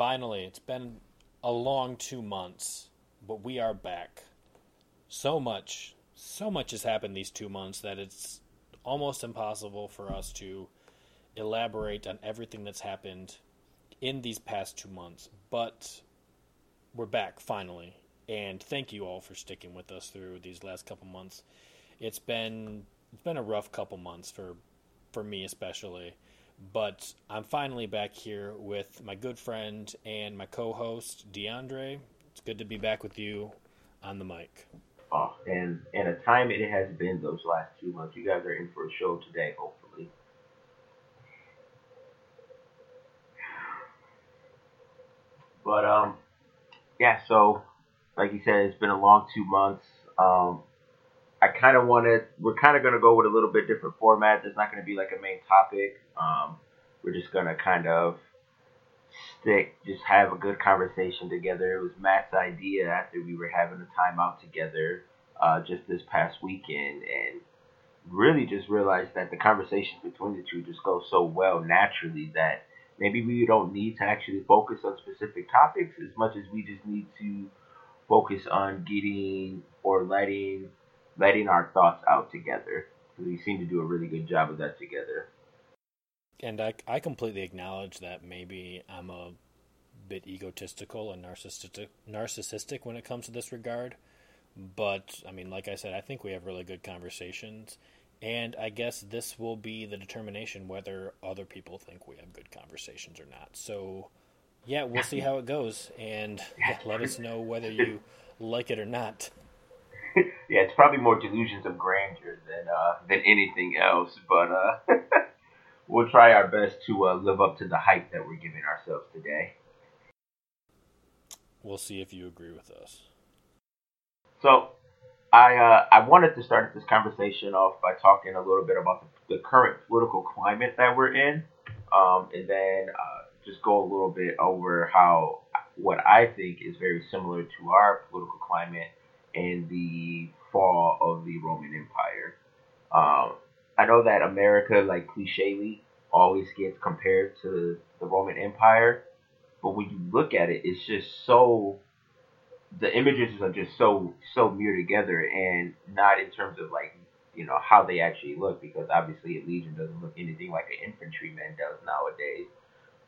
Finally, it's been a long two months, but we are back. So much, so much has happened these two months that it's almost impossible for us to elaborate on everything that's happened in these past two months. But we're back finally, and thank you all for sticking with us through these last couple months. It's been it's been a rough couple months for for me especially but I'm finally back here with my good friend and my co-host DeAndre. It's good to be back with you on the mic. Oh, and and a time it has been those last two months. You guys are in for a show today, hopefully. But um, yeah. So, like you said, it's been a long two months. Um, I kind of wanted. We're kind of gonna go with a little bit different format. There's not gonna be like a main topic. Um, we're just gonna kind of stick, just have a good conversation together. It was Matt's idea after we were having a time out together uh, just this past weekend, and really just realized that the conversations between the two just go so well naturally that maybe we don't need to actually focus on specific topics as much as we just need to focus on getting or letting letting our thoughts out together. We seem to do a really good job of that together. And I, I completely acknowledge that maybe I'm a bit egotistical and narcissistic, narcissistic when it comes to this regard. But, I mean, like I said, I think we have really good conversations. And I guess this will be the determination whether other people think we have good conversations or not. So, yeah, we'll see how it goes. And yeah, let us know whether you like it or not. Yeah, it's probably more delusions of grandeur than uh, than anything else. But uh, we'll try our best to uh, live up to the hype that we're giving ourselves today. We'll see if you agree with us. So, I uh, I wanted to start this conversation off by talking a little bit about the, the current political climate that we're in, um, and then uh, just go a little bit over how what I think is very similar to our political climate in the fall of the Roman Empire. Um, I know that America, like clichely, always gets compared to the Roman Empire, but when you look at it, it's just so the images are just so so mirrored together, and not in terms of like you know how they actually look, because obviously a legion doesn't look anything like an infantryman does nowadays.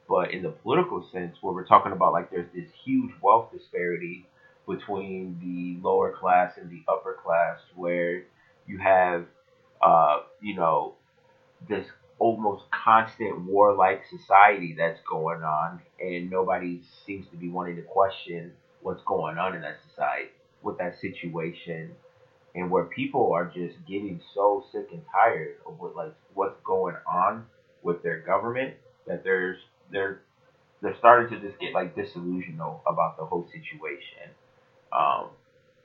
But in the political sense, where we're talking about like there's this huge wealth disparity between the lower class and the upper class, where you have uh, you know, this almost constant warlike society that's going on, and nobody seems to be wanting to question what's going on in that society, with that situation, and where people are just getting so sick and tired of what like what's going on with their government that there's they're they're starting to just get like disillusioned about the whole situation. Um,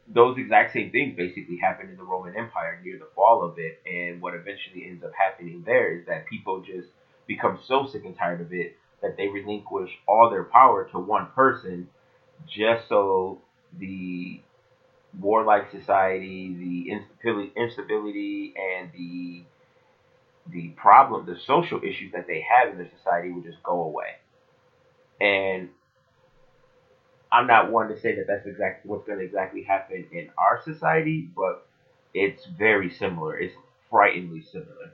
those exact same things basically happened in the Roman Empire near the fall of it. And what eventually ends up happening there is that people just become so sick and tired of it that they relinquish all their power to one person just so the warlike society, the instability, and the the problem, the social issues that they have in their society would just go away. And I'm not one to say that that's exactly what's going to exactly happen in our society, but it's very similar. It's frighteningly similar.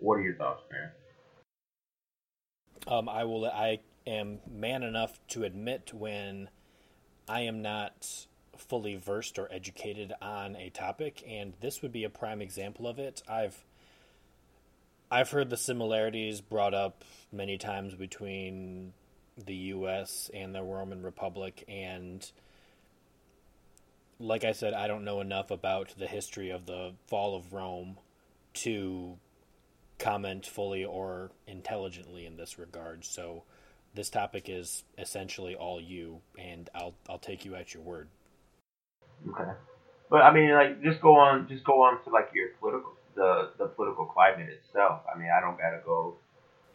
What are your thoughts, man? Um, I will. I am man enough to admit when I am not fully versed or educated on a topic, and this would be a prime example of it. I've I've heard the similarities brought up many times between the U.S. and the Roman Republic, and like I said, I don't know enough about the history of the fall of Rome to comment fully or intelligently in this regard. So this topic is essentially all you, and I'll I'll take you at your word. Okay, but I mean, like, just go on, just go on to like your political, the the political climate itself. I mean, I don't gotta go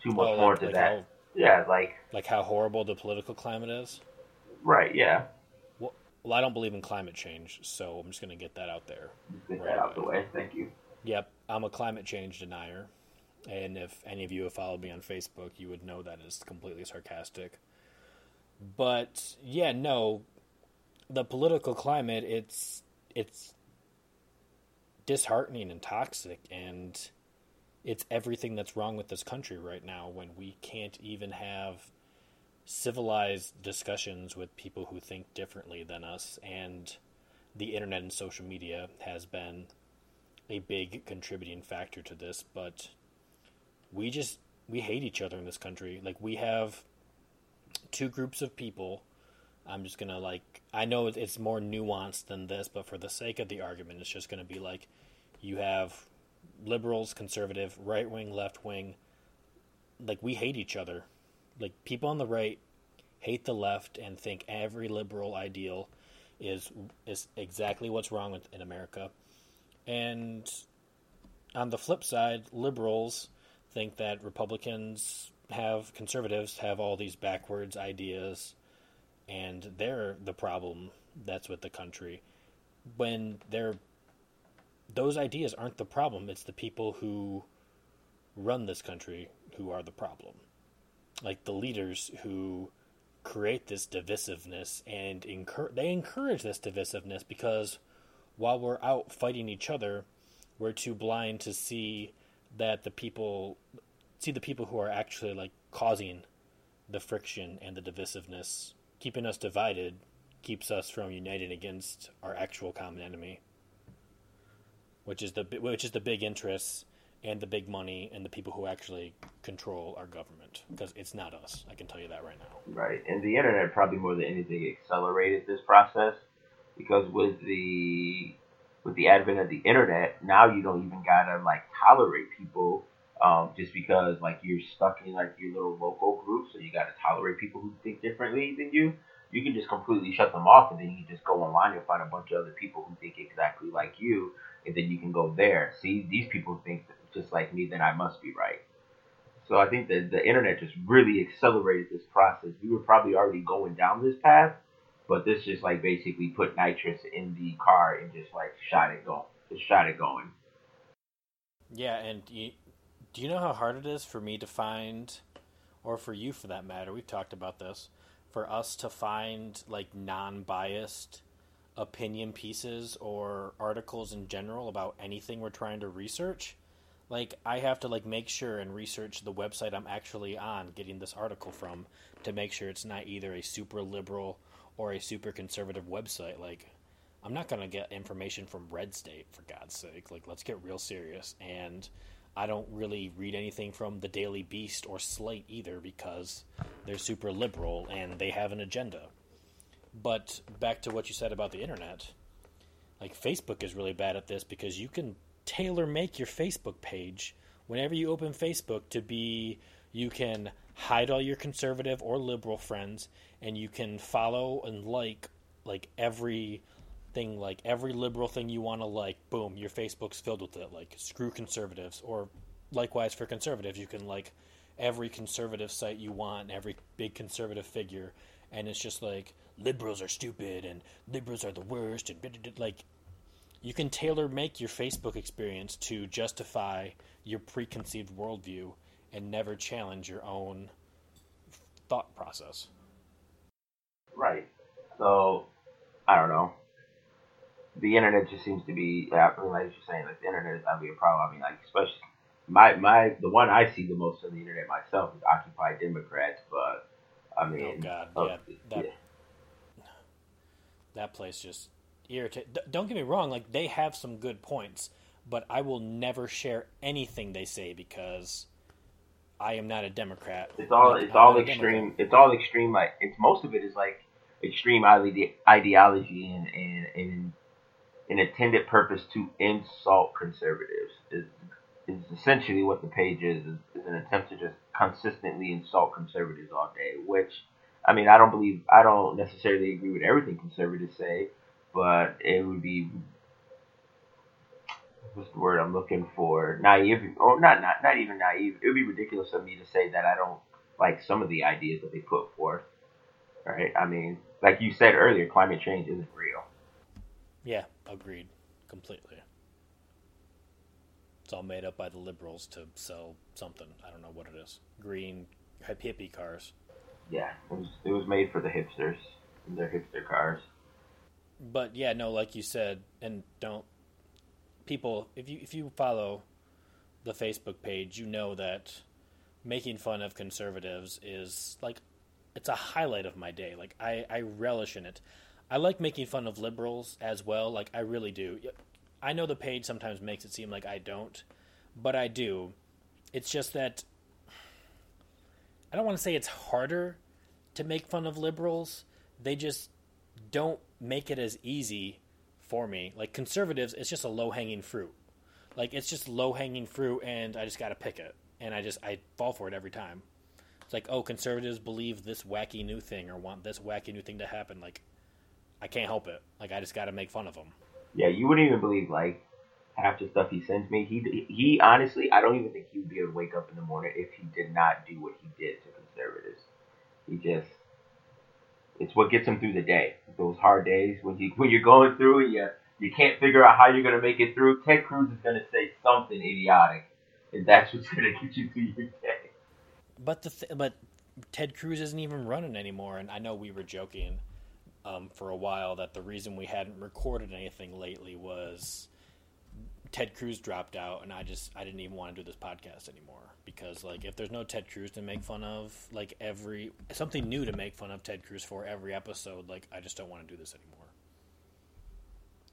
too much Oh, more like- into like that. Yeah, like, Like how horrible the political climate is. right, yeah. Well, well, I don't believe in climate change, so I'm just going to get that out there. Get Right that out the way. Thank you. Yep, I'm a climate change denier. And if any of you have followed me on Facebook, you would know that is completely sarcastic. But yeah, no, the political climate it's it's disheartening and toxic and it's everything that's wrong with this country right now when we can't even have civilized discussions with people who think differently than us and the internet and social media has been a big contributing factor to this, but we just we hate each other in this country. Like we have two groups of people. I'm just gonna like I know it's more nuanced than this, but for the sake of the argument, it's just gonna be like you have liberals, conservative, right wing, left wing. Like we hate each other. Like people on the right hate the left and think every liberal ideal is is exactly what's wrong with in America. And on the flip side, liberals think that Republicans have conservatives have all these backwards ideas and they're the problem that's with the country. When they're those ideas aren't the problem, it's the people who run this country who are the problem. Like the leaders who create this divisiveness and incur- they encourage this divisiveness because while we're out fighting each other, we're too blind to see that the people see the people who are actually like causing the friction and the divisiveness, keeping us divided, keeps us from uniting against our actual common enemy, which is the which is the big interests and the big money and the people who actually control our government because it's not us. I can tell you that right now. Right, and the internet probably more than anything accelerated this process because with the with the advent of the internet, now you don't even gotta like tolerate people um, just because like you're stuck in like your little local group, so you gotta tolerate people who think differently than you. You can just completely shut them off, and then you just go online and find a bunch of other people who think exactly like you, and then you can go there. See, these people think just like me, then I must be right. So I think that the internet just really accelerated this process. We were probably already going down this path, but this just like basically put nitrous in the car and just like shot it going, just shot it going. Yeah, and you, do you know how hard it is for me to find, or for you for that matter? We've talked about this. For us to find like non-biased opinion pieces or articles in general about anything we're trying to research, like I have to like make sure and research the website I'm actually on getting this article from to make sure it's not either a super liberal or a super conservative website. Like I'm not gonna get information from Red State for God's sake. Like let's get real serious. And I don't really read anything from the Daily Beast or Slate either because they're super liberal and they have an agenda. But back to what you said about the internet, like Facebook is really bad at this because you can tailor make your Facebook page whenever you open Facebook to be you can hide all your conservative or liberal friends and you can follow and like like every thing like every liberal thing you want to like boom your facebook's filled with it. Like screw conservatives. Or likewise for conservatives you can like every conservative site you want every big conservative figure and it's just like liberals are stupid and liberals are the worst and like you can tailor make your facebook experience to justify your preconceived worldview and never challenge your own thought process Right. So I don't know. The internet just seems to be. I mean, like you're saying, like the internet is probably a problem. I mean, like especially my my the one I see the most on the internet myself is Occupy Democrats, but I mean, Oh, God, uh, yeah, that- that place just irritate. d- Don't get me wrong; like they have some good points, but I will never share anything they say because I am not a Democrat. It's all it's I'm all extreme. It's all extreme. Like it's most of it is like extreme ide- ideology and and, and an intended purpose to insult conservatives is is essentially what the page is, is, is an attempt to just consistently insult conservatives all day. Which, I mean, I don't believe I don't necessarily agree with everything conservatives say, but it would be what's the word I'm looking for? Naive, or not not not even naive. It would be ridiculous of me to say that I don't like some of the ideas that they put forth. Right? I mean, like you said earlier, climate change isn't real. Yeah, agreed completely. It's all made up by the liberals to sell something. I don't know what it is. Green hippie cars. Yeah, it was it was made for the hipsters and their hipster cars. But yeah, no, like you said, and don't people if you if you follow the Facebook page, you know that making fun of conservatives is like it's a highlight of my day. Like I, I relish in it. I like making fun of liberals as well. Like I really do. I know the page sometimes makes it seem like I don't, but I do. It's just that I don't want to say it's harder to make fun of liberals. They just don't make it as easy for me. Like conservatives, it's just a low hanging fruit. Like it's just low hanging fruit, and I just got to pick it, and I just I fall for it every time. It's like, oh, conservatives believe this wacky new thing or want this wacky new thing to happen. Like, I can't help it. Like I just got to make fun of them. Yeah, you wouldn't even believe like half the stuff he sends me. He he honestly, I don't even think he would be able to wake up in the morning if he did not do what he did to conservatives. He just it's what gets him through the day. Those hard days when you when you're going through and you you can't figure out how you're gonna make it through. Ted Cruz is gonna say something idiotic, and that's what's gonna get you through your day. But the th- but Ted Cruz isn't even running anymore, and I know we were joking um, for a while that the reason we hadn't recorded anything lately was Ted Cruz dropped out, and I just I didn't even want to do this podcast anymore because like if there's no Ted Cruz to make fun of, like every something new to make fun of Ted Cruz for every episode, like I just don't want to do this anymore.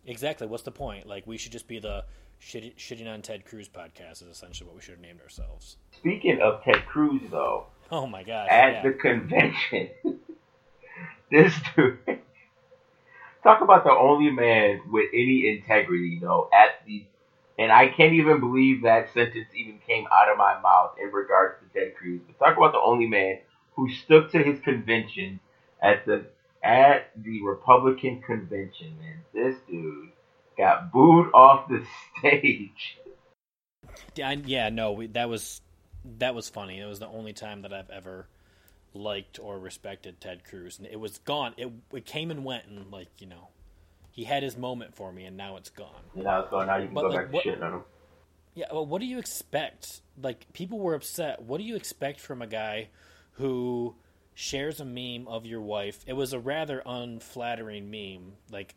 Exactly. What's the point? Like we should just be the shitting, shitting on Ted Cruz podcast is essentially what we should have named ourselves. Speaking of Ted Cruz, though, oh my god, at yeah. the convention, this dude. Talk about the only man with any integrity, though, at the and I can't even believe that sentence even came out of my mouth in regards to Ted Cruz. But talk about the only man who stuck to his convention at the at the Republican convention, man. This dude got booed off the stage. Yeah, no, we, that was that was funny. It was the only time that I've ever liked or respected Ted Cruz, and it was gone. It it came and went, and like you know, he had his moment for me, and now it's gone. Now it's gone. Now you can But, go like, back what- to shitting on him. Yeah, well, what do you expect? Like, people were upset. What do you expect from a guy who shares a meme of your wife? It was a rather unflattering meme, like,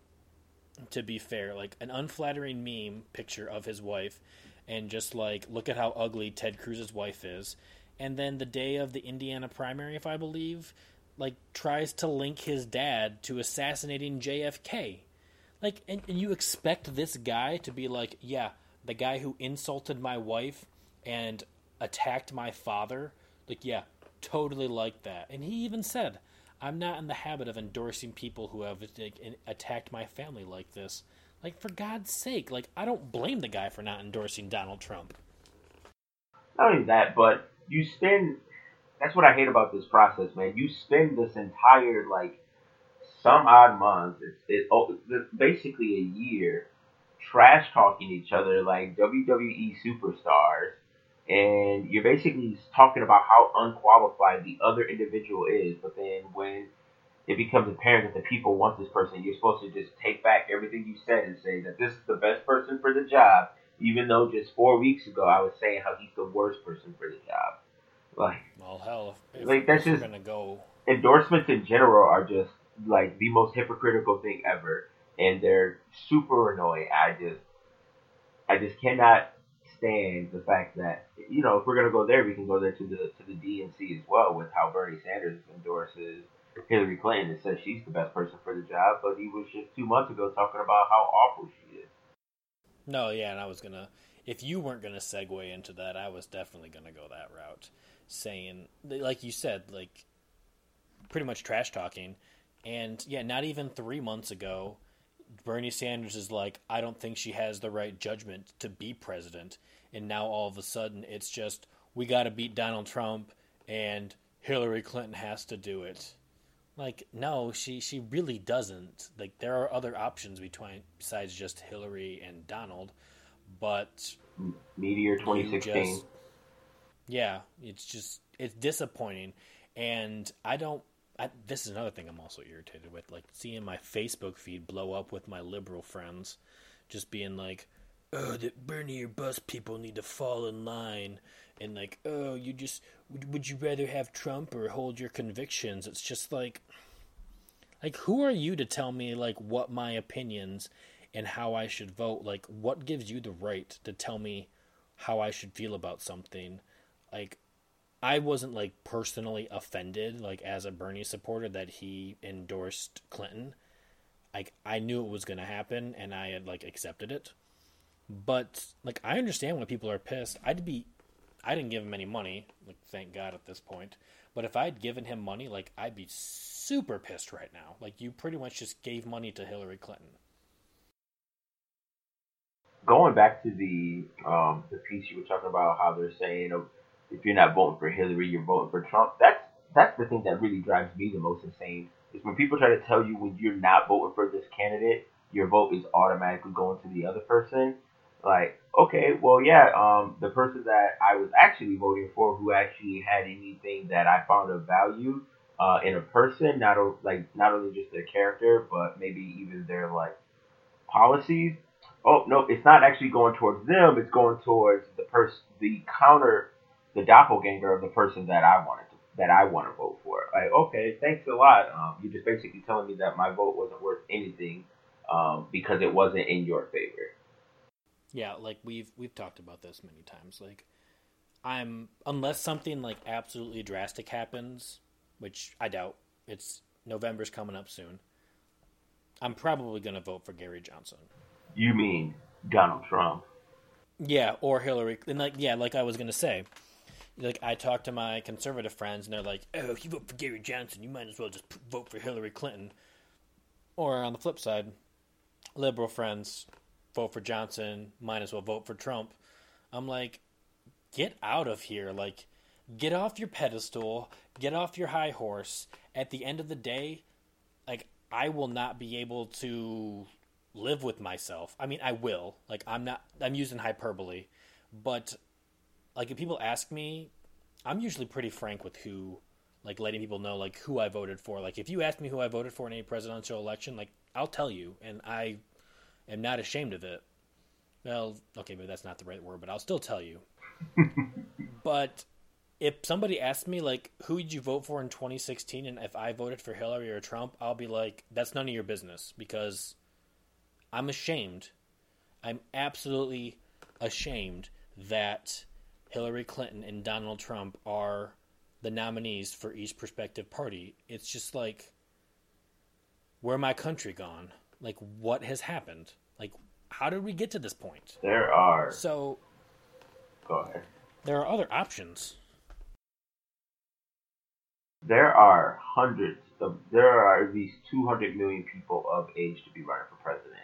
to be fair, like an unflattering meme picture of his wife, and just like, look at how ugly Ted Cruz's wife is. And then the day of the Indiana primary, if I believe, like, tries to link his dad to assassinating JFK. Like, and, and you expect this guy to be like, yeah, the guy who insulted my wife and attacked my father, like, yeah, totally like that. And he even said, I'm not in the habit of endorsing people who have like, attacked my family like this. Like, for God's sake, like, I don't blame the guy for not endorsing Donald Trump. Not only that, but you spend. That's what I hate about this process, man. You spend this entire like some odd months. It's it, oh, it's basically a year trash talking each other like WWE superstars, and you're basically talking about how unqualified the other individual is. But then when it becomes apparent that the people want this person, you're supposed to just take back everything you said and say that this is the best person for the job, even though just four weeks ago I was saying how he's the worst person for the job. Like Well, hell, if, Like, that's if we're just- gonna go. endorsements in general are just like the most hypocritical thing ever, and they're super annoying. I just, I just cannot stand the fact that you know if we're gonna go there, we can go there to the to the DNC as well with how Bernie Sanders endorses Hillary Clinton and says she's the best person for the job, but he was just two months ago talking about how awful she is. No, yeah, and I was gonna. If you weren't gonna segue into that, I was definitely gonna go that route, saying, like you said, like pretty much trash talking. And yeah, not even three months ago, Bernie Sanders is like, I don't think she has the right judgment to be president. And now all of a sudden, it's just, we got to beat Donald Trump and Hillary Clinton has to do it. Like, no, she, she really doesn't. Like, there are other options between besides just Hillary and Donald. But Meteor 2016. just- yeah, it's just it's disappointing, and I don't. I, this is another thing I'm also irritated with, like seeing my Facebook feed blow up with my liberal friends, just being like, "Oh, that Bernie or people need to fall in line," and like, "Oh, you just would, would you rather have Trump or hold your convictions?" It's just like, like who are you to tell me like what my opinions and how I should vote? Like, what gives you the right to tell me how I should feel about something? Like, I wasn't like personally offended, like as a Bernie supporter, that he endorsed Clinton. Like, I knew it was going to happen, and I had like accepted it. But like, I understand why people are pissed. I'd be, I didn't give him any money, like thank God at this point. But if I'd given him money, like I'd be super pissed right now. Like, you pretty much just gave money to Hillary Clinton. Going back to the um, the piece you were talking about, how they're saying if you're not voting for Hillary, you're voting for Trump. That's that's the thing that really drives me the most insane is when people try to tell you when you're not voting for this candidate, your vote is automatically going to the other person. Like, okay, well, yeah, um, the person that I was actually voting for, who actually had anything that I found of value uh, in a person, not o- like not only just their character, but maybe even their like policies. Oh no, it's not actually going towards them. It's going towards the person, the counter, the doppelganger of the person that I wanted to, that I want to vote for. Like, okay, thanks a lot. Um, you're just basically telling me that my vote wasn't worth anything um, because it wasn't in your favor. Yeah, like we've we've talked about this many times. Like I'm unless something like absolutely drastic happens, which I doubt. It's November's coming up soon. I'm probably going to vote for Gary Johnson. You mean Donald Trump? Yeah, or Hillary. And like yeah, like I was going to say. Like I talk to my conservative friends and they're like, "Oh, if you vote for Gary Johnson, you might as well just vote for Hillary Clinton." Or on the flip side, liberal friends vote for Johnson, might as well vote for Trump. I'm like, get out of here. Like, get off your pedestal, get off your high horse. At the end of the day, like, I will not be able to live with myself. I mean, I will. Like, I'm not, I'm using hyperbole. But, like, if people ask me, I'm usually pretty frank with who, like, letting people know, like, who I voted for. Like, if you ask me who I voted for in a presidential election, like, I'll tell you. And I am not ashamed of it. Well, okay, maybe that's not the right word, but I'll still tell you. but if somebody asked me like who did you vote for in 2016 and if I voted for Hillary or Trump, I'll be like that's none of your business because I'm ashamed. I'm absolutely ashamed that Hillary Clinton and Donald Trump are the nominees for each prospective party. It's just like where my country gone? Like what has happened? Like how did we get to this point? There are. So Go ahead. there are other options. There are hundreds of. There are at least 200 million people of age to be running for president,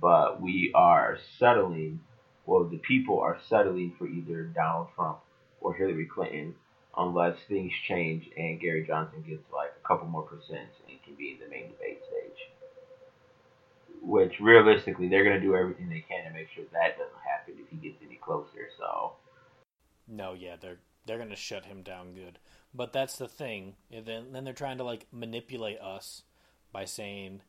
but we are settling. Well, the people are settling for either Donald Trump or Hillary Clinton, unless things change and Gary Johnson gets like a couple more percent and can be in the main debate stage. Which realistically, they're going to do everything they can to make sure that doesn't happen if he gets any closer. So No, yeah, they're they're gonna shut him down good. But that's the thing. And then then they're trying to like manipulate us by saying,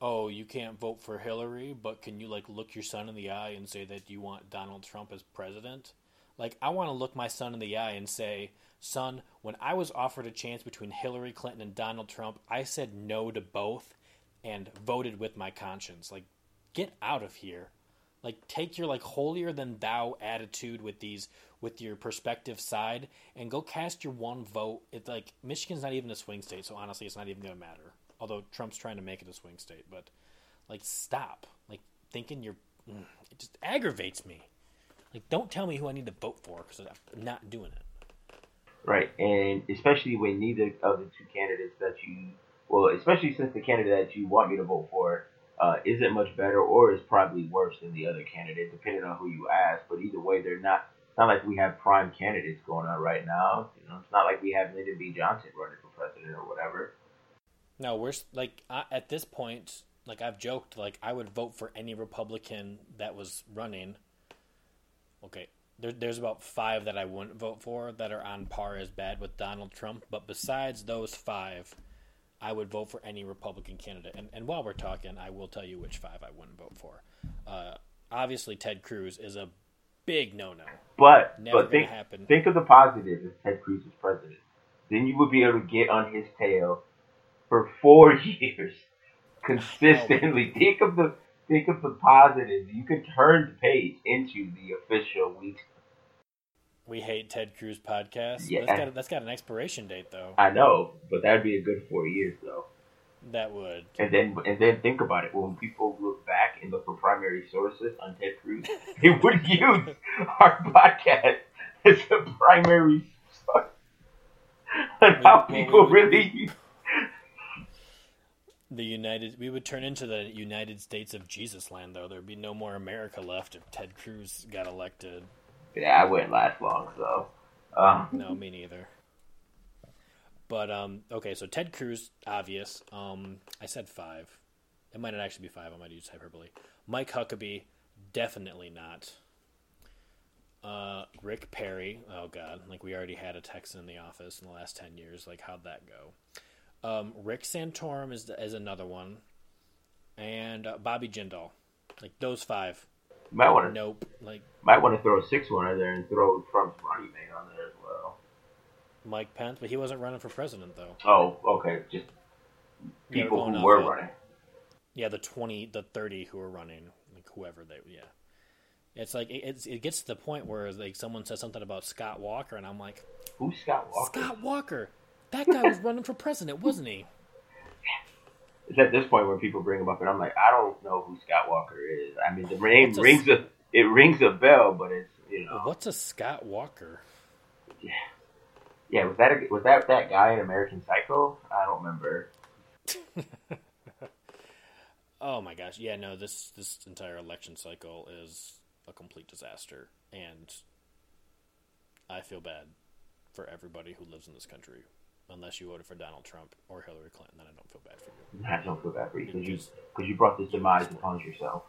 "Oh, you can't vote for Hillary, but can you like look your son in the eye and say that you want Donald Trump as president?" Like I want to look my son in the eye and say, "Son, when I was offered a chance between Hillary Clinton and Donald Trump, I said no to both and voted with my conscience." Like get out of here like take your like holier than thou attitude with these with your perspective side and go cast your one vote it's like michigan's not even a swing state so honestly it's not even going to matter although trump's trying to make it a swing state but like stop like thinking you're mm, it just aggravates me like don't tell me who i need to vote for because i'm not doing it Right, and especially when neither of the two candidates that you well, especially since the candidate that you want me to vote for uh, isn't much better or is probably worse than the other candidate, depending on who you ask. But either way, they're not. It's not like we have prime candidates going on right now. You know, it's not like we have Lyndon B. Johnson running for president or whatever. No, we're like I, at this point, like I've joked, like I would vote for any Republican that was running. Okay, there, there's about five that I wouldn't vote for that are on par as bad with Donald Trump. But besides those five, I would vote for any Republican candidate. And, and while we're talking, I will tell you which five I wouldn't vote for. Uh, obviously, Ted Cruz is a big no-no. But Never but think happen. think of the positive if Ted Cruz is president. Then you would be able to get on his tail for four years consistently. think of the think of the positives. You could turn the page into the official week. We hate Ted Cruz podcast. Yeah. That's got, that's got an expiration date though. I know, but that'd be a good four years though. That would. And then and then think about it. When people look back and look for primary sources on Ted Cruz, they would use our podcast as a primary source on how people really The United, we would turn into the United States of Jesus land, though. There'd be no more America left if Ted Cruz got elected. Yeah, I wouldn't last long, so. Um, No, me neither. But um, okay, so Ted Cruz, obvious. Um, I said five. It might not actually be five. I might use hyperbole. Mike Huckabee, definitely not. Uh, Rick Perry, oh god, like we already had a Texan in the office in the last ten years. Like how'd that go? Um, Rick Santorum is is another one, and uh, Bobby Jindal, like those five. might want to Nope. Like might want to throw a six one in there and throw Trump's running mate on there as well. Mike Pence, but he wasn't running for president though. Oh, okay, just people going who were of- running. Yeah, the twenty, the thirty who are running, like whoever they, yeah. It's like it, it's, it gets to the point where like someone says something about Scott Walker, and I'm like, Who's Scott Walker? Scott Walker, that guy was running for president, wasn't he? It's at this point where people bring him up, and I'm like, I don't know who Scott Walker is. I mean, the name a- rings a it rings a bell, but it's you know, What's a Scott Walker? yeah. Was that a, was that that guy in American Psycho? I don't remember. Oh my gosh, yeah, no, this this entire election cycle is a complete disaster, and I feel bad for everybody who lives in this country. Unless you voted for Donald Trump or Hillary Clinton, then I don't feel bad for you. I don't feel bad for you because you because you brought this demise upon yourself.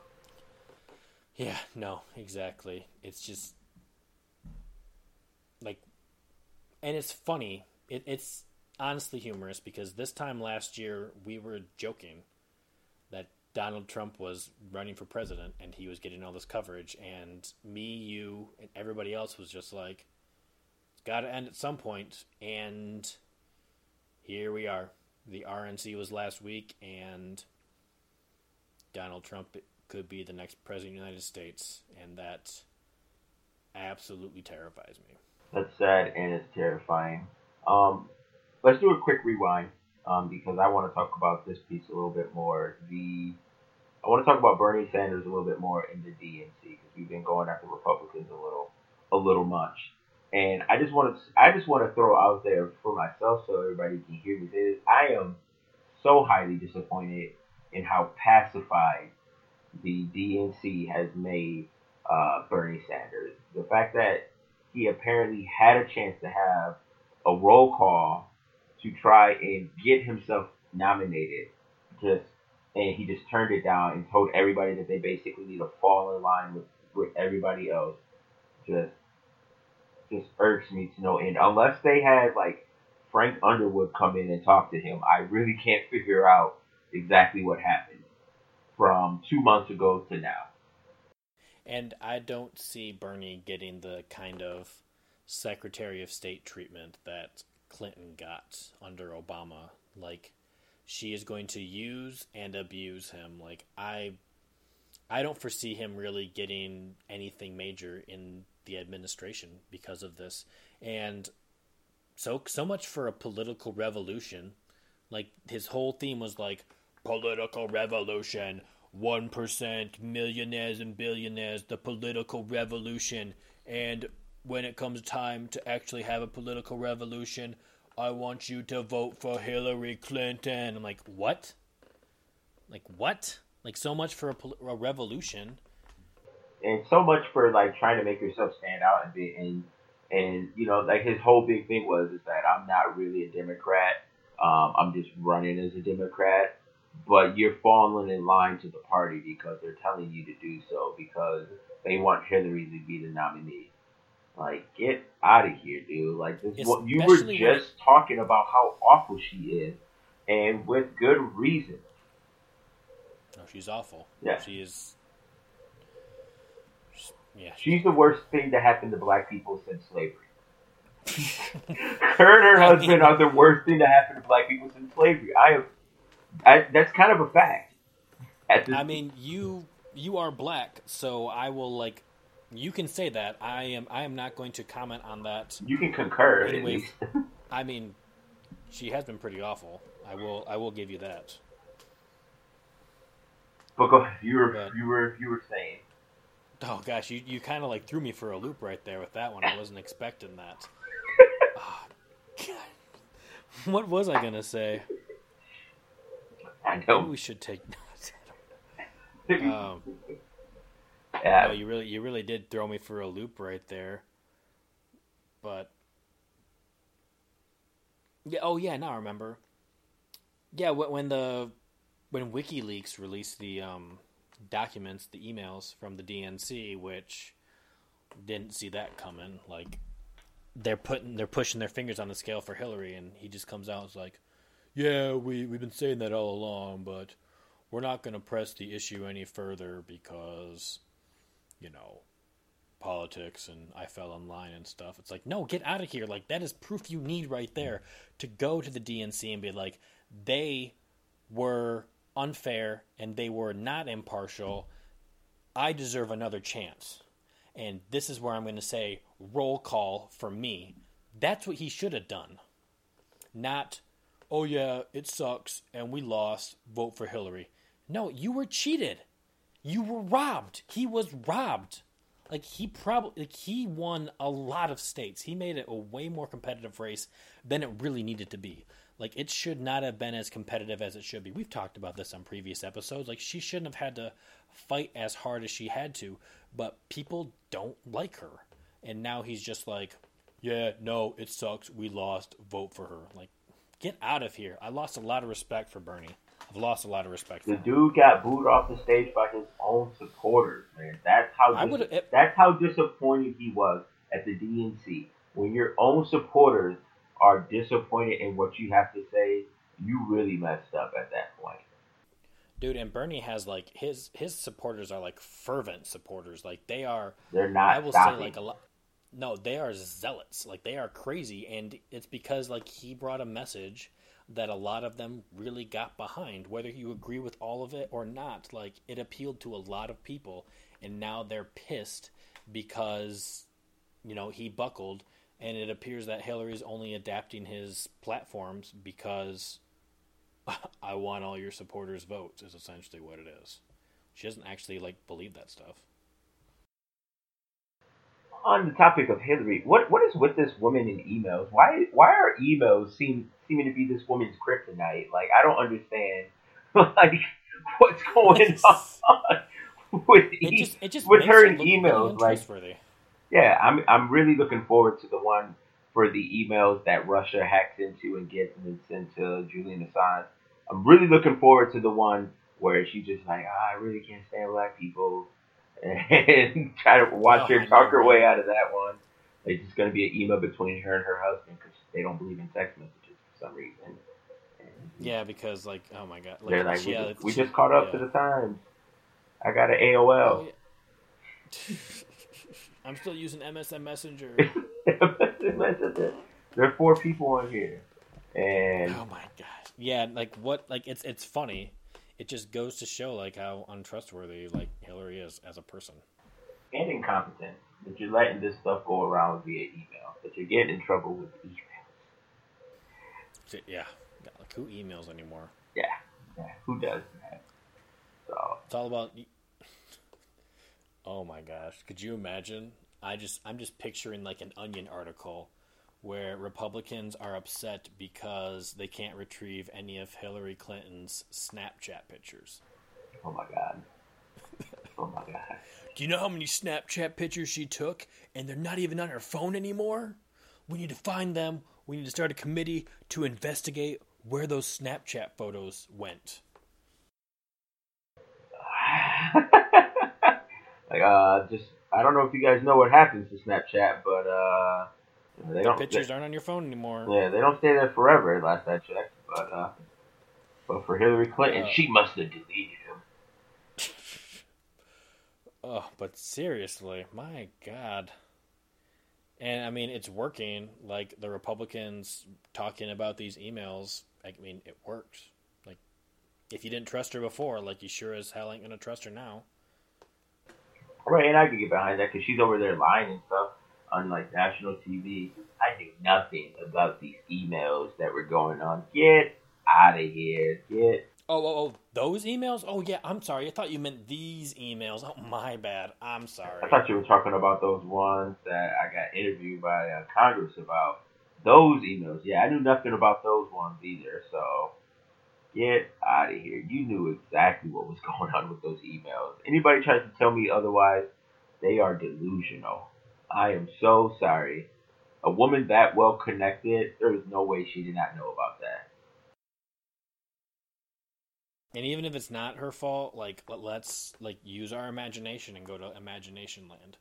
Yeah, no, exactly. It's just like, and it's funny. It, it's honestly humorous because this time last year we were joking that Donald Trump was running for president and he was getting all this coverage, and me, you, and everybody else was just like, it's got to end at some point, and here we are. The RNC was last week, and Donald Trump could be the next president of the United States, and that absolutely terrifies me. That's sad and it's terrifying. Um, let's do a quick rewind um, because I want to talk about this piece a little bit more. The I want to talk about Bernie Sanders a little bit more in the DNC because we've been going after Republicans a little a little much. And I just want to I just want to throw out there for myself so everybody can hear me this. I am so highly disappointed in how pacified the DNC has made uh, Bernie Sanders. The fact that he apparently had a chance to have a roll call to try and get himself nominated, just and he just turned it down and told everybody that they basically need to fall in line with, with everybody else. Just just irks me to no end. Unless they had like Frank Underwood come in and talk to him, I really can't figure out exactly what happened from two months ago to now. And I don't see Bernie getting the kind of Secretary of State treatment that Clinton got under Obama. Like she is going to use and abuse him. Like I I don't foresee him really getting anything major in the administration because of this. And so so much for a political revolution. Like his whole theme was like political revolution, one percent millionaires and billionaires, the political revolution. And when it comes time to actually have a political revolution, I want you to vote for Hillary Clinton. I'm like, what? Like what? Like so much for a, a revolution. And so much for like trying to make yourself stand out and be and and you know like his whole big thing was is that I'm not really a Democrat. Um, I'm just running as a Democrat, but you're falling in line to the party because they're telling you to do so because they want Hillary to be the nominee. Like, get out of here, dude. Like this, what you were just talking about how awful she is, and with good reason. No, she's awful. Yeah. She is. Yeah. She's the worst thing to happen to black people since slavery. Her and her husband are the worst thing to happen to black people since slavery. I have, I, that's kind of a fact. I mean, you you are black, so I will like. You can say that. I am. I am not going to comment on that. you can concur at Anyway. I mean, she has been pretty awful. I will. I will give you that. but go ahead. You were, But- you were, you were saying. Oh gosh, you, you kind of like threw me for a loop right there with that one. I wasn't expecting that. Ah, God. What was I gonna say? I Maybe know. we should take notes. Um, yeah, no, you really, you really did throw me for a loop right there. But yeah, oh yeah, now I remember. Yeah, wh- when the when WikiLeaks released the um, documents, the emails from the DNC, which didn't see that coming. Like they're putting, they're pushing their fingers on the scale for Hillary, and he just comes out and is like, "Yeah, we we've been saying that all along, but we're not going to press the issue any further because, you know." politics and I fell in line and stuff. It's like, no, get out of here. Like that is proof you need right there to go to the DNC and be like, they were unfair and they were not impartial. I deserve another chance. And this is where I'm going to say roll call for me. That's what he should have done. Not, oh yeah, it sucks and we lost, vote for Hillary. No, you were cheated. You were robbed. He was robbed. Like he probably like he won a lot of states. He made it a way more competitive race than it really needed to be. Like it should not have been as competitive as it should be. We've talked about this on previous episodes. Like she shouldn't have had to fight as hard as she had to, but people don't like her. And now he's just like, "Yeah, no, it sucks. We lost. Vote for her." Like get out of here. I lost a lot of respect for Bernie. I've lost a lot of respect for the dude got booed off the stage by his own supporters, man. That's how dis- it- that's how disappointed he was at the DNC. When your own supporters are disappointed in what you have to say, you really messed up at that point. Dude, and Bernie has like his his supporters are like fervent supporters. Like they are They're not I will stopping. say like a lot No, they are zealots. Like they are crazy and it's because like he brought a message that a lot of them really got behind whether you agree with all of it or not. Like it appealed to a lot of people and now they're pissed because you know, he buckled and it appears that Hillary's only adapting his platforms because I want all your supporters' votes is essentially what it is. She doesn't actually like believe that stuff. on the topic of Hillary, what what is with this woman in emails? Why why are emails seem seeming to be this woman's kryptonite? Like I don't understand. like what's going on with e- just with her in emails? Like. Yeah, I'm I'm really looking forward to the one for the emails that Russia hacks into and gets and then sent to Julian Assange. I'm really looking forward to the one where she's just like, ah, I really can't stand black people, and try to watch Oh, her talk her way out of that one. It's just going to be an email between her and her husband because they don't believe in text messages for some reason. And Yeah, because like oh my god, they're like, we, yeah, just, we just caught up yeah. to the times. I got an AOL. Oh, yeah. I'm still using MSN Messenger. there are four people on here, and oh my god. Yeah, like what? Like it's it's funny. It just goes to show like how untrustworthy like Hillary is as a person. and incompetent that you're letting this stuff go around via email. That you're getting in trouble with email. Yeah, like who emails anymore? Yeah, yeah. Who does that? So It's all about. Oh my gosh! Could you imagine? I just I'm just picturing like an Onion article where Republicans are upset because they can't retrieve any of Hillary Clinton's Snapchat pictures. Oh my god. Oh my god. Do you know how many Snapchat pictures she took and they're not even on her phone anymore? We need to find them. We need to start a committee to investigate where those Snapchat photos went. Like uh just I don't know if you guys know what happens to Snapchat, but uh they The don't pictures they, aren't on your phone anymore. Yeah, they don't stay there forever, last I checked. But uh but for Hillary Clinton, Uh, she must have deleted them. Oh, but seriously, my God. And I mean, it's working. Like the Republicans talking about these emails. I mean, it works. Like, if you didn't trust her before, like you sure as hell ain't gonna trust her now. Right, and I could get behind that because she's over there lying and stuff on like national TV. I knew nothing about these emails that were going on. Get out of here. Get Oh, oh, oh, those emails? Oh, yeah. I'm sorry. I thought you meant these emails. Oh, my bad. I'm sorry. I thought you were talking about those ones that I got interviewed by uh, Congress about. Those emails, yeah, I knew nothing about those ones either. So get out of here. You knew exactly what was going on with those emails. Anybody tries to tell me otherwise, they are delusional. I am so sorry. A woman that well connected, there is no way she did not know about that. And even if it's not her fault, like let- let's like use our imagination and go to imagination land.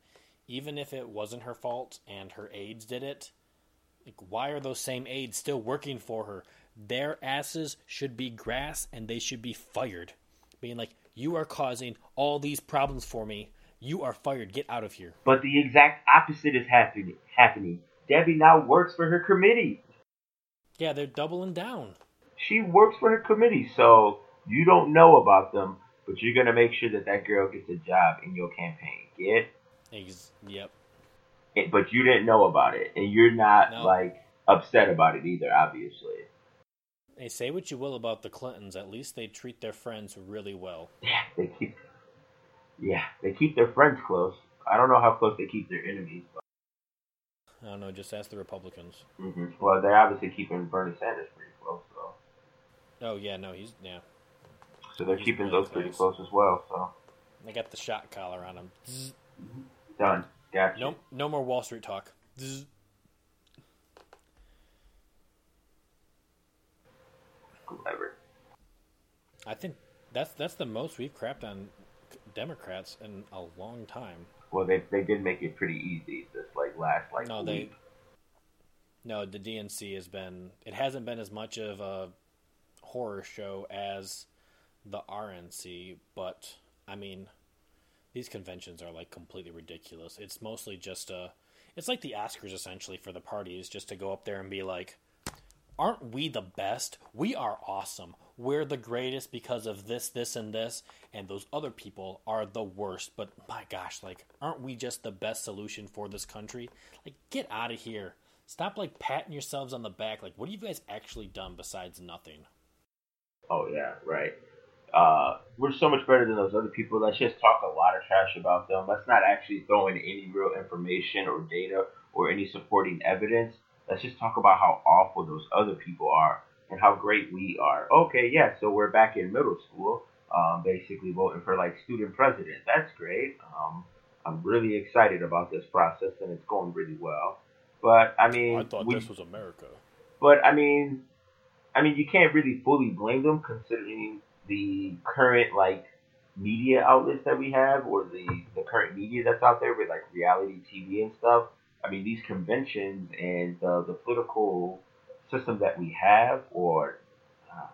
Even if it wasn't her fault and her aides did it, like why are those same aides still working for her? Their asses should be grass and they should be fired. Being like, you are causing all these problems for me. You are fired. Get out of here. But the exact opposite is happening. Happening. Debbie now works for her committee. Yeah, they're doubling down. She works for her committee, so you don't know about them, but you're gonna make sure that that girl gets a job in your campaign. Get Ex- yep. it, but you didn't know about it, and you're not No. like upset about it either. Obviously, Hey, say what you will about the Clintons, at least they treat their friends really well. yeah, they keep, yeah, they keep their friends close. I don't know how close they keep their enemies. But, I don't know, just ask the Republicans. hmm Well, they're obviously keeping Bernie Sanders pretty close, so Oh yeah, no, he's yeah. so they're He's keeping really those pretty close. close as well. So They got the shot collar on him. Done. Gotcha. Nope, no more Wall Street talk. I think that's that's the most we've crapped on Democrats in a long time. Well, they they did make it pretty easy this like last like No, they no the DNC has been it hasn't been as much of a horror show as the RNC, but I mean these conventions are like completely ridiculous. It's mostly just a it's like the Oscars essentially for the parties just to go up there and be like aren't we the best? We are awesome. We're the greatest because of this, this, and this, and those other people are the worst. But my gosh, like, aren't we just the best solution for this country? Like, get out of here. Stop, like, patting yourselves on the back. Like, what have you guys actually done besides nothing? Oh yeah, right. Uh, we're so much better than those other people. Let's just talk a lot of trash about them. Let's not actually throw in any real information or data or any supporting evidence. Let's just talk about how awful those other people are and how great we are. Okay, yeah, so we're back in middle school, um, basically voting for like student president. That's great. Um, I'm really excited about this process and it's going really well. But I mean, I thought we, this was America. but I mean, I mean, you can't really fully blame them considering the current like media outlets that we have, or the the current media that's out there with like reality TV and stuff. I mean, these conventions and the the political system that we have, or uh,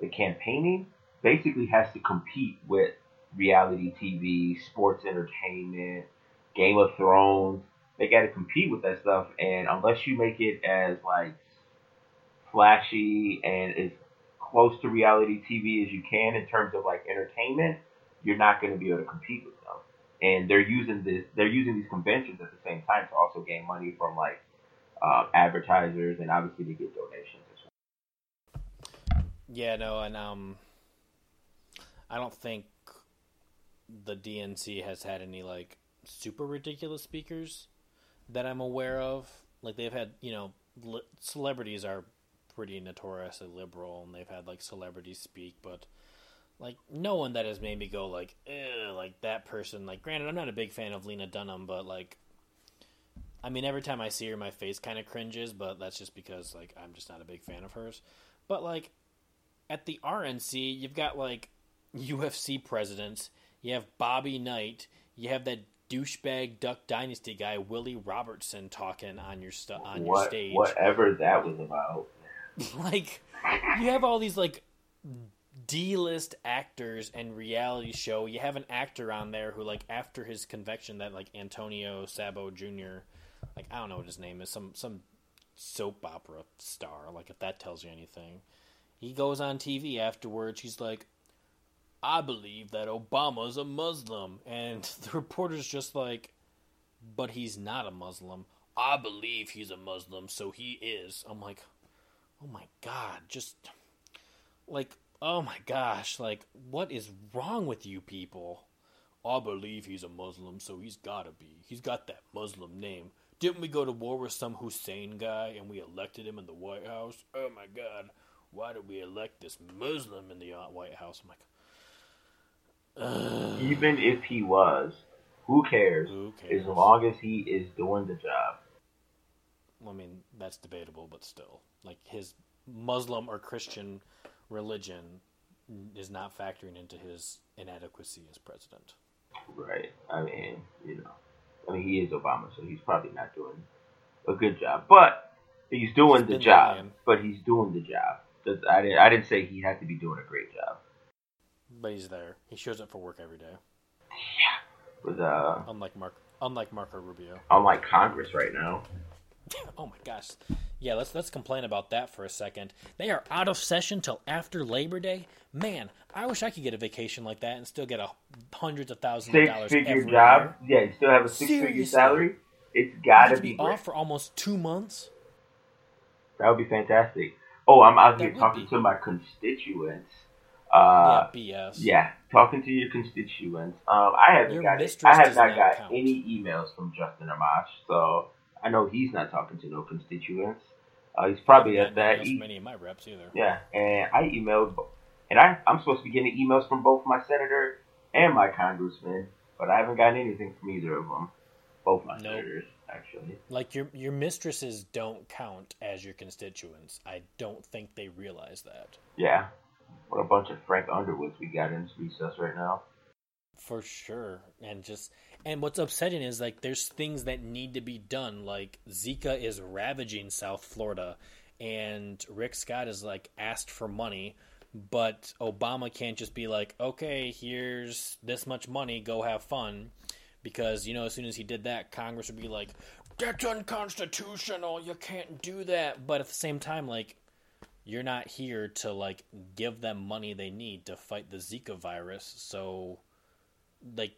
the campaigning, basically has to compete with reality TV, sports entertainment, Game of Thrones. They got to compete with that stuff, and unless you make it as like flashy and as close to reality TV as you can in terms of like entertainment, you're not going to be able to compete with them. And they're using this, they're using these conventions at the same time to also gain money from like uh, advertisers and obviously to get donations as well. Yeah, no, and um, I don't think the DNC has had any like super ridiculous speakers that I'm aware of. like they've had you know li- celebrities are pretty notoriously liberal, and they've had like celebrities speak, but like no one that has made me go like, like that person. Like, granted, I'm not a big fan of Lena Dunham, but like, I mean, every time I see her, my face kind of cringes, but that's just because like I'm just not a big fan of hers. But like at the RNC, you've got like UFC presidents. You have Bobby Knight. You have that douchebag Duck Dynasty guy Willie Robertson talking on your stu- on your stage. whatever that was about. like you have all these like D-list actors and reality show. You have an actor on there who like after his conviction that like Antonio Sabo Jr. like I don't know what his name is, some some soap opera star, like if that tells you anything. He goes on TV afterwards, he's like I believe that Obama's a Muslim and the reporter's just like but he's not a Muslim. I believe he's a Muslim, so he is. I'm like, oh my god, just like, oh my gosh, like, what is wrong with you people? I believe he's a Muslim, so he's gotta be. He's got that Muslim name. Didn't we go to war with some Hussein guy and we elected him in the White House? Oh my god, why did we elect this Muslim in the uh, White House? I'm like, Even if he was, who cares? Who cares? As long as he is doing the job. I mean, that's debatable, but still, like his Muslim or Christian religion is not factoring into his inadequacy as president. Right. I mean, you know, I mean, he is Obama, so he's probably not doing a good job, but he's doing He's the job. lying. But he's doing the job. That's- I didn't. I didn't say he had to be doing a great job. But he's there. He shows up for work every day. Yeah. With uh, Unlike Mark, unlike Marco Rubio. unlike Congress right now. Oh my gosh. Yeah, let's let's complain about that for a second. They are out of session till after Labor Day. Man, I wish I could get a vacation like that and still get a hundreds of thousands of dollars. Six figure job. year. Yeah, you still have a six figure salary. It's gotta be, be off for almost two months. That would be fantastic. Oh, I'm out That here talking be. to my constituents. Uh, yeah, BS. Yeah, talking to your constituents. Um, I haven't Your got I have not got any emails from Justin Amash, so I know he's not talking to no constituents. Uh, he's probably at that. E- from of my reps either. yeah, and I emailed, and I I'm supposed to be getting emails from both my senator and my congressman, but I haven't gotten anything from either of them. Both my Nope. senators, actually. Like your your mistresses don't count as your constituents. I don't think they realize that. Yeah, what a bunch of Frank Underwoods we got in recess right now. For sure. And just and what's upsetting is like there's things that need to be done. Like Zika is ravaging South Florida and Rick Scott is like asked for money, but Obama can't just be like, "Okay, here's this much money, go have fun." Because you know, as soon as he did that, Congress would be like, "That's unconstitutional. You can't do that." But at the same time, like, you're not here to like give them money they need to fight the Zika virus. So, like,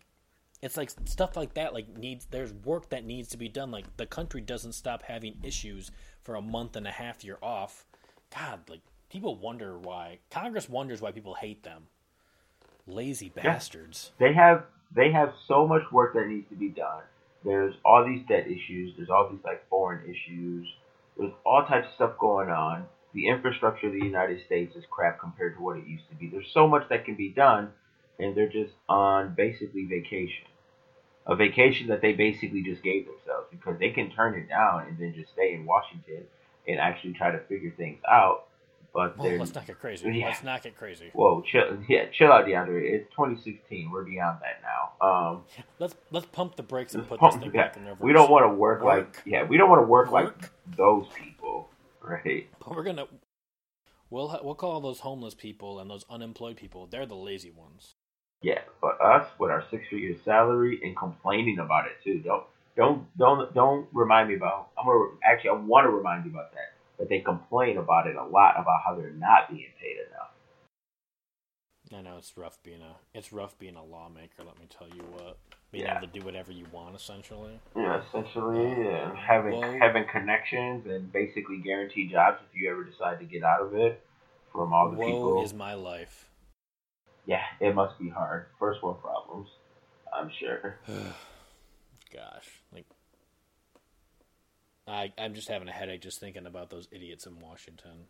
it's like stuff like that. Like, needs there's work that needs to be done. Like, the country doesn't stop having issues for a month and a half. You're off. God, like people wonder why Congress wonders why people hate them. Lazy bastards. they have they have so much work that needs to be done. There's all these debt issues. There's all these like foreign issues. There's all types of stuff going on. The infrastructure of the United States is crap compared to what it used to be. There's so much that can be done, and they're just on basically vacation. A vacation that they basically just gave themselves because they can turn it down and then just stay in Washington and actually try to figure things out. But Well, let's not get crazy. Yeah. Let's not get crazy. whoa, chill, yeah, chill out, DeAndre. It's 2016. We're beyond that now. Um, Let's let's pump the brakes and put Pump- this thing yeah, back in we don't want to work, like yeah, we don't want to work, like those people, right? But we're gonna we'll we'll call those homeless people and those unemployed people. They're the lazy ones. Yeah, but us with our six-figure salary and complaining about it too. Don't don't don't don't remind me about. I'm gonna actually I want to remind you about that. But they complain about it a lot about how they're not being paid enough. I know it's rough being a it's rough being a lawmaker. Let me tell you what. Being Yeah. able to do whatever you want, essentially. Yeah, essentially, uh, and having Well- having connections and basically guaranteed jobs if you ever decide to get out of it from all the Woe people. is my life. Yeah, it must be hard. First world problems, I'm sure. Gosh, like I I'm just having a headache just thinking about those idiots in Washington.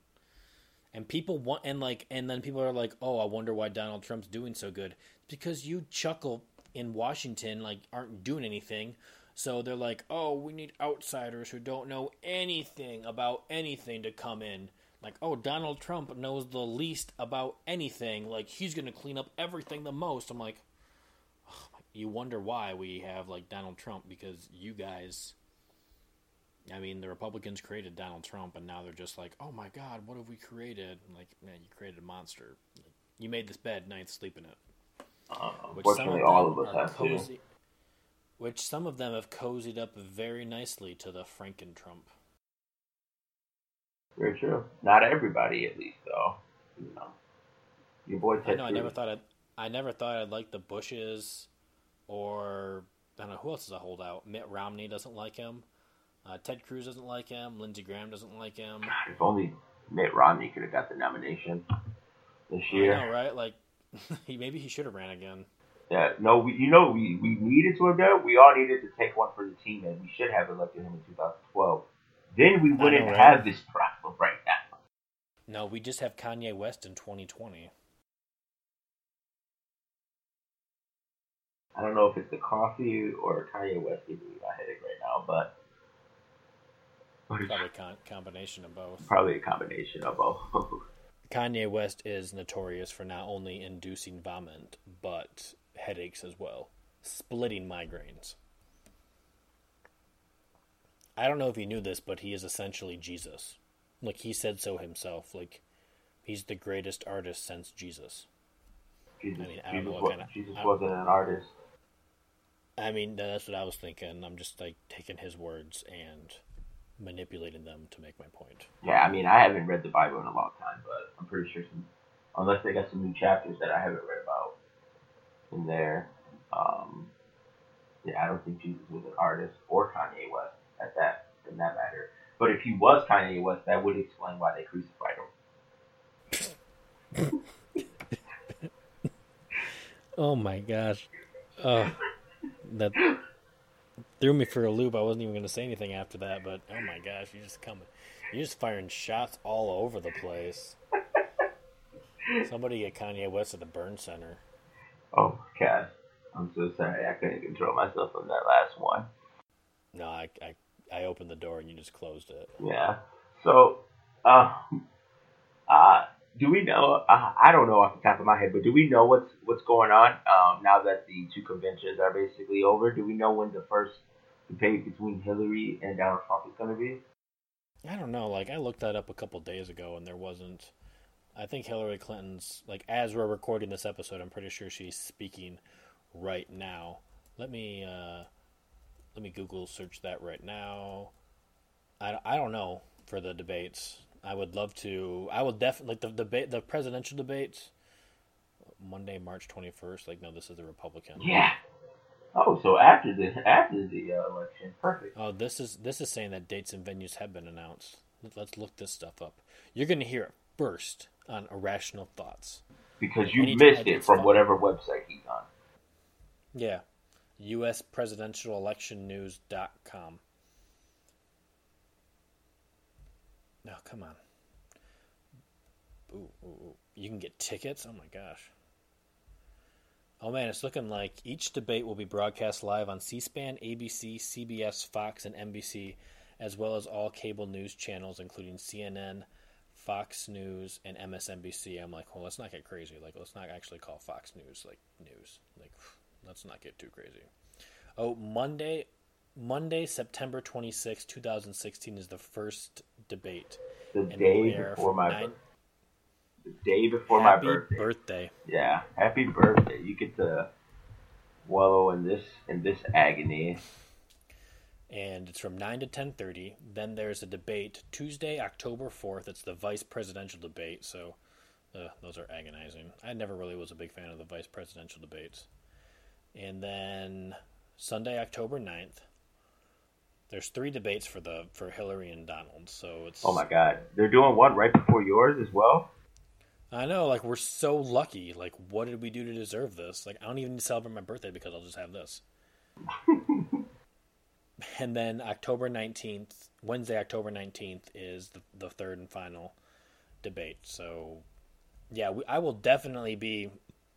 And people want and like and then people are like, "Oh, I wonder why Donald Trump's doing so good." Because you chuckle in Washington like aren't doing anything. So they're like, "Oh, we need outsiders who don't know anything about anything to come in." Like, "Oh, Donald Trump knows the least about anything. Like he's going to clean up everything the most." I'm like, oh, you wonder why we have like Donald Trump because you guys I mean, the Republicans created Donald Trump, and now they're just like, "Oh my God, what have we created?" like, man, you created a monster. You made this bed, now you sleep in it. Uh, unfortunately, all of us have cozy, to. Which some of them have cozied up very nicely to the Franken Trump. Very true. Not everybody, at least, though. You know, your boy. Ted I know. I never thought I'd. I never thought I'd like the Bushes, or I don't know who else is a holdout. Mitt Romney doesn't like him. Uh, Ted Cruz doesn't like him. Lindsey Graham doesn't like him. If only Mitt Romney could have got the nomination this year. I know, right? Like, he maybe he should have ran again. Yeah, no, we, you know, we, we needed to have done. We all needed to take one for the team, and we should have elected him in 2012. Then we wouldn't know, right? have this problem. No, we just have Kanye West in 2020. I don't know if it's the coffee or Kanye West giving me my headache right now, but Probably a con- combination of both. Probably a combination of both. Kanye West is notorious for not only inducing vomit, but headaches as well, splitting migraines. I don't know if you knew this, but he is essentially Jesus. Like he said so himself. Like he's the greatest artist since Jesus. Jesus, I mean, I Jesus, was, kinda, Jesus wasn't an artist. I mean, that's what I was thinking. I'm just like taking his words and manipulating them to make my point. Yeah, I mean, I haven't read the Bible in a long time, but I'm pretty sure some, unless they got some new chapters that I haven't read about in there. Um, yeah, I don't think Jesus was an artist or Kanye West at that in that matter. But if he was Kanye West, that would explain why they crucified him. oh my gosh. Uh, that threw me for a loop. I wasn't even going to say anything after that, but oh my gosh, you're just coming, You're just firing shots all over the place. Somebody get Kanye West at the burn center. Oh God, I'm so sorry. I couldn't control myself on that last one. No, I, I, I opened the door and you just closed it. Yeah. So, uh, uh, do we know? Uh, I don't know off the top of my head, but do we know what's what's going on um, now that the two conventions are basically over? Do we know when the first debate between Hillary and Donald Trump is going to be? I don't know. Like I looked that up a couple days ago, and there wasn't. I think Hillary Clinton's like as we're recording this episode, I'm pretty sure she's speaking right now. Let me uh, let me Google search that right now. I, I don't know for the debates. I would love to. I will definitely like the debate, the presidential debates. Monday, March twenty first. Like, no, this is the Republican. Yeah. Oh, so after the after the uh, election, perfect. Oh, this is this is saying that dates and venues have been announced. Let's look this stuff up. You're going to hear it first on Irrational Thoughts. Because you missed it from whatever website he's on. Yeah. U.S. Presidential Election. No, come on. Ooh, ooh, ooh, you can get tickets? Oh my gosh. Oh man, it's looking like each debate will be broadcast live on C SPAN, ABC, CBS, Fox, and NBC, as well as all cable news channels, including CNN, Fox News, and MSNBC. I'm like, well, let's not get crazy. Like, let's not actually call Fox News like news. Like, let's not get too crazy. Oh, Monday, Monday, September 26, 2016 is the first debate. The day before my birthday the day before happy my birthday. birthday. Yeah, happy birthday. You get to wallow in this in this agony. And it's from nine to ten thirty. Then there's a debate Tuesday, October fourth. It's the vice presidential debate. So uh, those are agonizing. I never really was a big fan of the vice presidential debates. And then Sunday, October 9th, there's three debates for the for Hillary and Donald. So it's oh my god, they're doing one right before yours as well. I know, like we're so lucky. Like, what did we do to deserve this? Like, I don't even celebrate my birthday because I'll just have this. and then October 19th, Wednesday, October 19th, is the, the third and final debate. So, yeah, we, I will definitely be.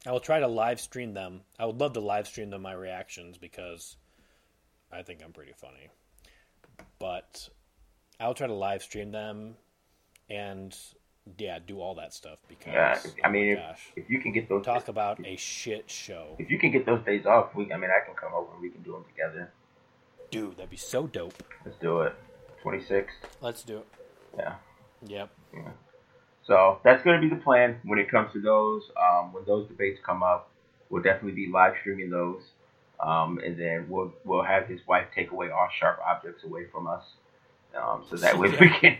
I will try to live stream them. I would love to live stream them my reactions because I think I'm pretty funny. But I'll try to live stream them and yeah, do all that stuff because Yeah, I oh mean, my if, gosh, if you can get those talk about a shit show, if you can get those days off, we I mean, I can come over and we can do them together. dude. That'd be so dope. Let's do it. Twenty six. Let's do it. Yeah. Yep. So that's going to be the plan when it comes to those. Um, when those debates come up, we'll definitely be live streaming those, um, and then we'll we'll have his wife take away all sharp objects away from us, um, so that way we can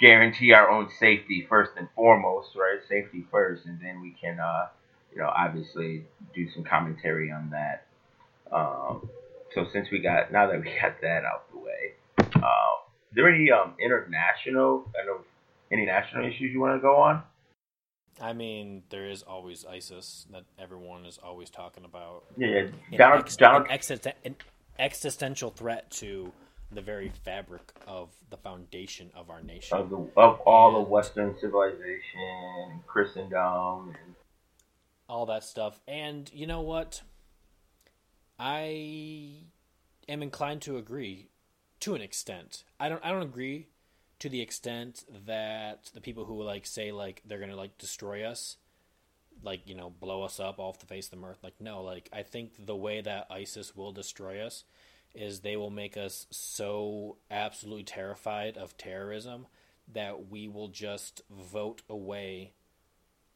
guarantee our own safety first and foremost, right? Safety first, and then we can, uh, you know, obviously do some commentary on that. Um, so since we got now that we got that out the way, uh, there any um, international? I know any national issues you want to go on? I mean, there is always ISIS that everyone is always talking about. Yeah, yeah. An, Donald, ex- Donald, an, existen- an existential threat to the very fabric of the foundation of our nation. of the of all And- of Western civilization, Christendom, and all that stuff. And you know what? I am inclined to agree to an extent. I don't I don't agree to the extent that the people who like say like they're to like destroy us like you know blow us up off the face of the earth like no like i think the way that isis will destroy us is they will make us so absolutely terrified of terrorism that we will just vote away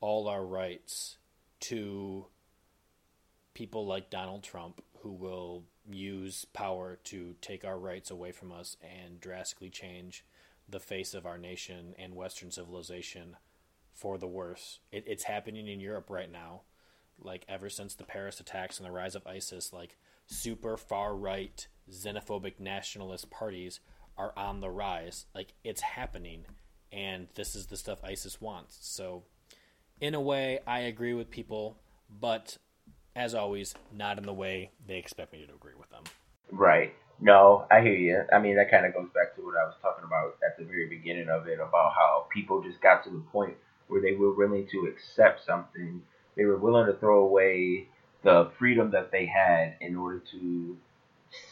all our rights to people like Donald Trump who will use power to take our rights away from us and drastically change the face of our nation and Western civilization for the worse. It, it's happening in Europe right now. Like ever since the Paris attacks and the rise of ISIS, like super far right xenophobic nationalist parties are on the rise. Like it's happening, and this is the stuff ISIS wants. So, in a way, I agree with people, but as always, not in the way they expect me to agree with them. right. No, I hear you. I mean, that kind of goes back to what I was talking about at the very beginning of it about how people just got to the point where they were willing to accept something. They were willing to throw away the freedom that they had in order to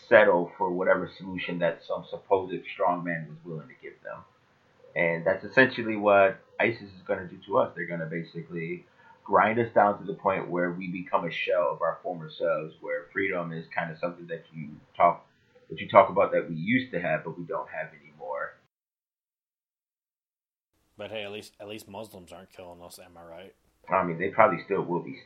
settle for whatever solution that some supposed strongman was willing to give them. And that's essentially what ISIS is going to do to us. They're going to basically grind us down to the point where we become a shell of our former selves, where freedom is kind of something that you talk that you talk about that we used to have but we don't have anymore. But hey, at least at least Muslims aren't killing us. Am I right? I mean, they probably still will be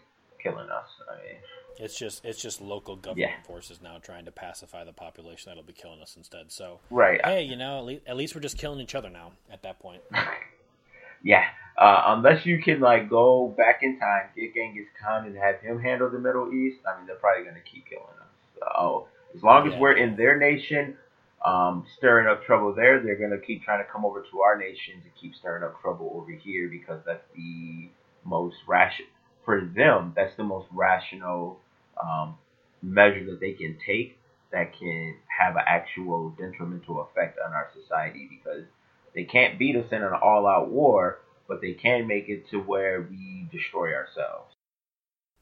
killing us. I mean, It's just it's just local government Yeah. forces now trying to pacify the population that'll be killing us instead. So right? hey, you know, at least, at least we're just killing each other now. At that point, Yeah. Uh, unless you can like go back in time, get Genghis Khan and have him handle the Middle East, I mean, they're probably gonna keep killing us. So as long as Yeah. we're in their nation, um, stirring up trouble there, they're gonna keep trying to come over to our nation to keep stirring up trouble over here because that's the most rational for them. That's the most rational um, measure that they can take that can have an actual detrimental effect on our society because they can't beat us in an all-out war, but they can make it to where we destroy ourselves.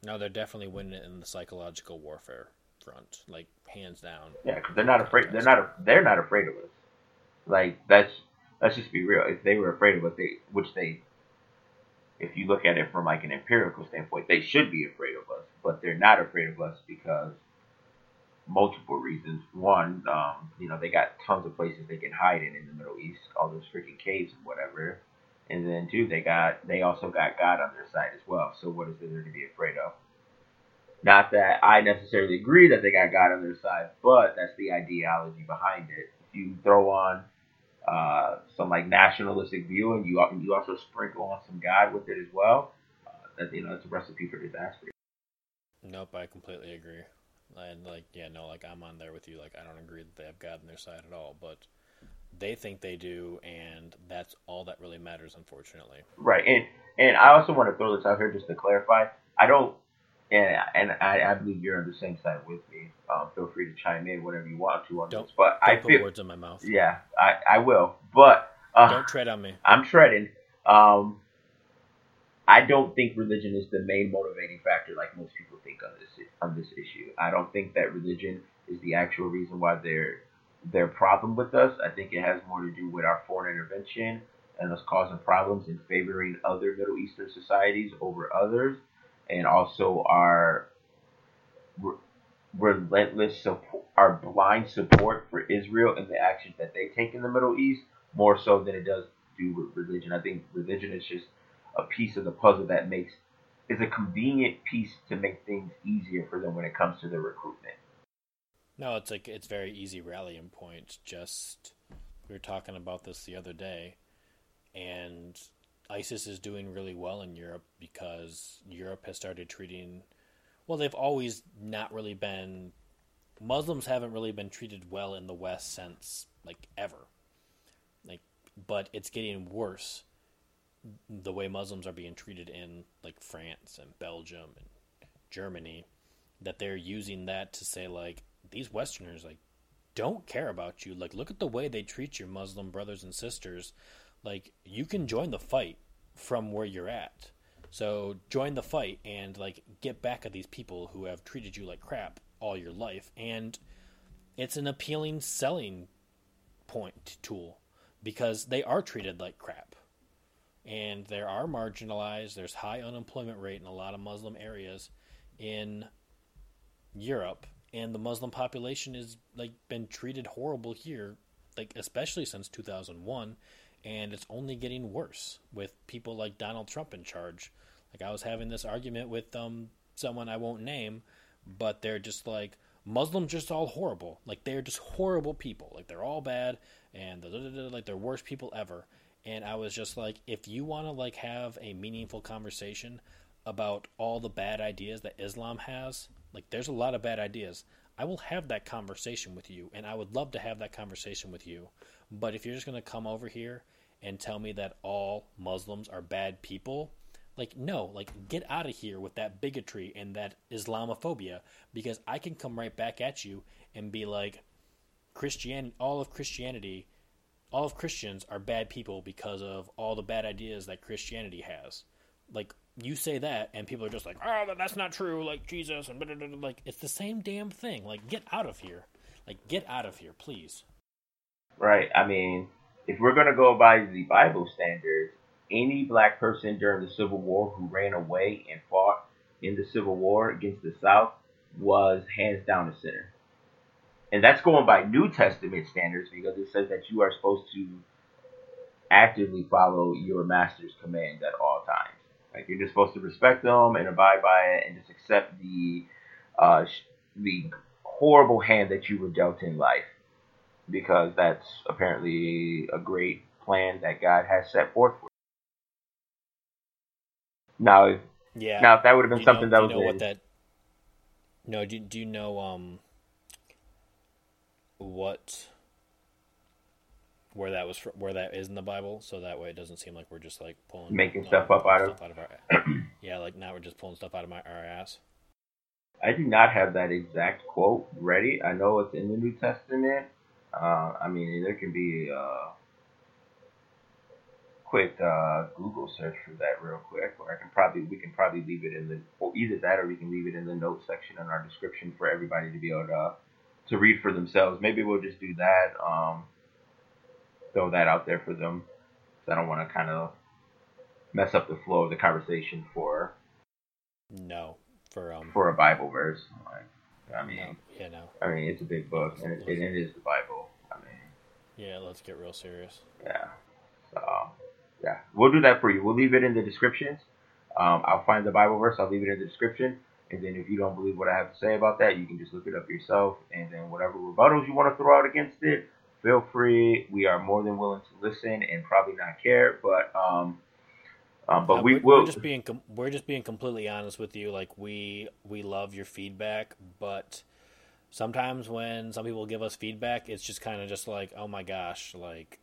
no, they're definitely winning it in the psychological warfare front, like hands down. Yeah, because they're not afraid. They're not. They're not afraid of us. Like that's. Let's just be real. If they were afraid of us, they which they. If you look at it from like an empirical standpoint, they should be afraid of us, but they're not afraid of us because multiple reasons. One, um, you know, they got tons of places they can hide in in the Middle East, all those freaking caves and whatever. And then two, they got they also got God on their side as well. So what is there to be afraid of? Not that I necessarily agree that they got God on their side, but that's the ideology behind it. If you throw on uh, some like nationalistic view and you you also sprinkle on some God with it as well, uh, that you know it's a recipe for disaster. Nope, I completely agree. And like, yeah, no, like I'm on there with you. Like, I don't agree that they have God on their side at all, but they think they do, and that's all that really matters, unfortunately. Right, and and I also want to throw this out here just to clarify. I don't, and and I, I believe you're on the same side with me. Um, feel free to chime in whenever you want to on Don't- this. But Don't I put feel, words in my mouth. yeah, I, I will. But uh, Don't tread on me. I'm treading. Um, I don't think religion is the main motivating factor, like most people think on this on this issue. I don't think that religion is the actual reason why they're their problem with us. I think it has more to do with our foreign intervention and us causing problems and favoring other Middle Eastern societies over others, and also our re- relentless support, our blind support for Israel and the actions that they take in the Middle East, more so than it does do with religion. I think religion is just a piece of the puzzle that makes is a convenient piece to make things easier for them when it comes to their recruitment. No, it's like it's very easy rallying point. Just we were talking about this the other day, and ISIS is doing really well in Europe because Europe has started treating. Well, they've always not really been. Muslims haven't really been treated well in the West since like ever, like, but it's getting worse. The way Muslims are being treated in like France and Belgium and Germany, that they're using that to say like these Westerners like don't care about you. Like look at the way they treat your Muslim brothers and sisters. Like you can join the fight from where you're at. So join the fight and like get back at these people who have treated you like crap all your life. And it's an appealing selling point tool because they are treated like crap. And they are marginalized. There's high unemployment rate in a lot of Muslim areas in Europe and the Muslim population has like been treated horrible here, like especially since 2001, and it's only getting worse with people like Donald Trump in charge. Like I was having this argument with um someone I won't name, but they're just like Muslims just all horrible. Like they're just horrible people. Like they're all bad and like they're worst people ever. And I was just like, if you want to like have a meaningful conversation about all the bad ideas that Islam has, like there's a lot of bad ideas. I will have that conversation with you, and I would love to have that conversation with you. But if you're just going to come over here and tell me that all Muslims are bad people, like no, like get out of here with that bigotry and that Islamophobia because I can come right back at you and be like Christian all of Christianity all of Christians are bad people because of all the bad ideas that Christianity has. Like you say that, and people are just like, "Oh, that's not true." Like Jesus and blah, blah, blah, like it's the same damn thing. Like get out of here. Like get out of here, please. Right. I mean, if we're gonna go by the Bible standards, any black person during the Civil War who ran away and fought in the Civil War against the South was hands down a sinner. And that's going by New Testament standards because it says that you are supposed to actively follow your master's commands at all times. Like you're just supposed to respect them and abide by it and just accept the uh, the horrible hand that you were dealt in life because that's apparently a great plan that God has set forth for. Now, if, Yeah. now if that would have been Do something know, that do was you know in- what that? No. Do Do you know um what where that was fr- where that is in the Bible? So that way it doesn't seem like we're just like pulling Making stuff up out of- out of our yeah, like now we're just pulling stuff out of my our ass. I do not have that exact quote ready. I know it's in the New Testament. Uh, I mean, there can be a quick uh, Google search for that real quick, or I can probably we can probably leave it in the or either that or we can leave it in the notes section in our description for everybody to be able to to read for themselves. Maybe we'll just do that. Um, throw that out there for them. I don't want to kind of mess up the flow of the conversation for No, for um for a Bible verse. Like, I mean. no, yeah no I mean, it's a big book, and it, it is the Bible. Yeah. Let's get real serious. yeah. So, yeah, we'll do that for you. We'll leave it in the descriptions. Um, I'll find the Bible verse. I'll leave it in the description. And then if you don't believe what I have to say about that, you can just look it up yourself. And then whatever rebuttals you want to throw out against it, feel free. We are more than willing to listen and probably not care. But um, um but we we're, will. we're just being com- we're just being completely honest with you. Like we we love your feedback, but sometimes when some people give us feedback, it's just kind of just like, oh my gosh, like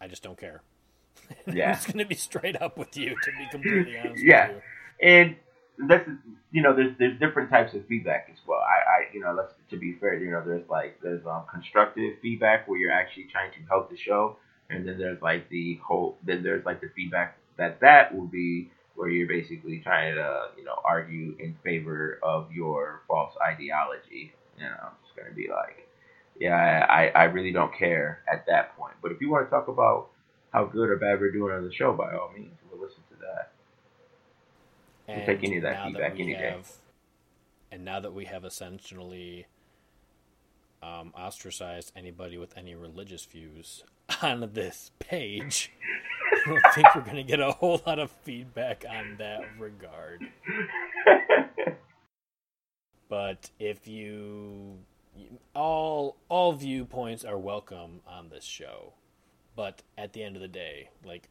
I just don't care. Yeah. it's gonna be straight up with you to be completely honest Yeah. with you. And that's you know there's there's different types of feedback as well. I, I you know let's to be fair, you know there's like there's um constructive feedback where you're actually trying to help the show, and then there's like the whole then there's like the feedback that that will be where you're basically trying to you know argue in favor of your false ideology. You know, it's gonna be like, yeah, I I really don't care at that point. But if you want to talk about how good or bad we're doing on the show, by all means, we'll listen to that. And We'll take any of that feedback we any day. And now that we have essentially um, ostracized anybody with any religious views on this page, don't think we're going to get a whole lot of feedback on that regard. But if you, all all viewpoints are welcome on this show. But at the end of the day, like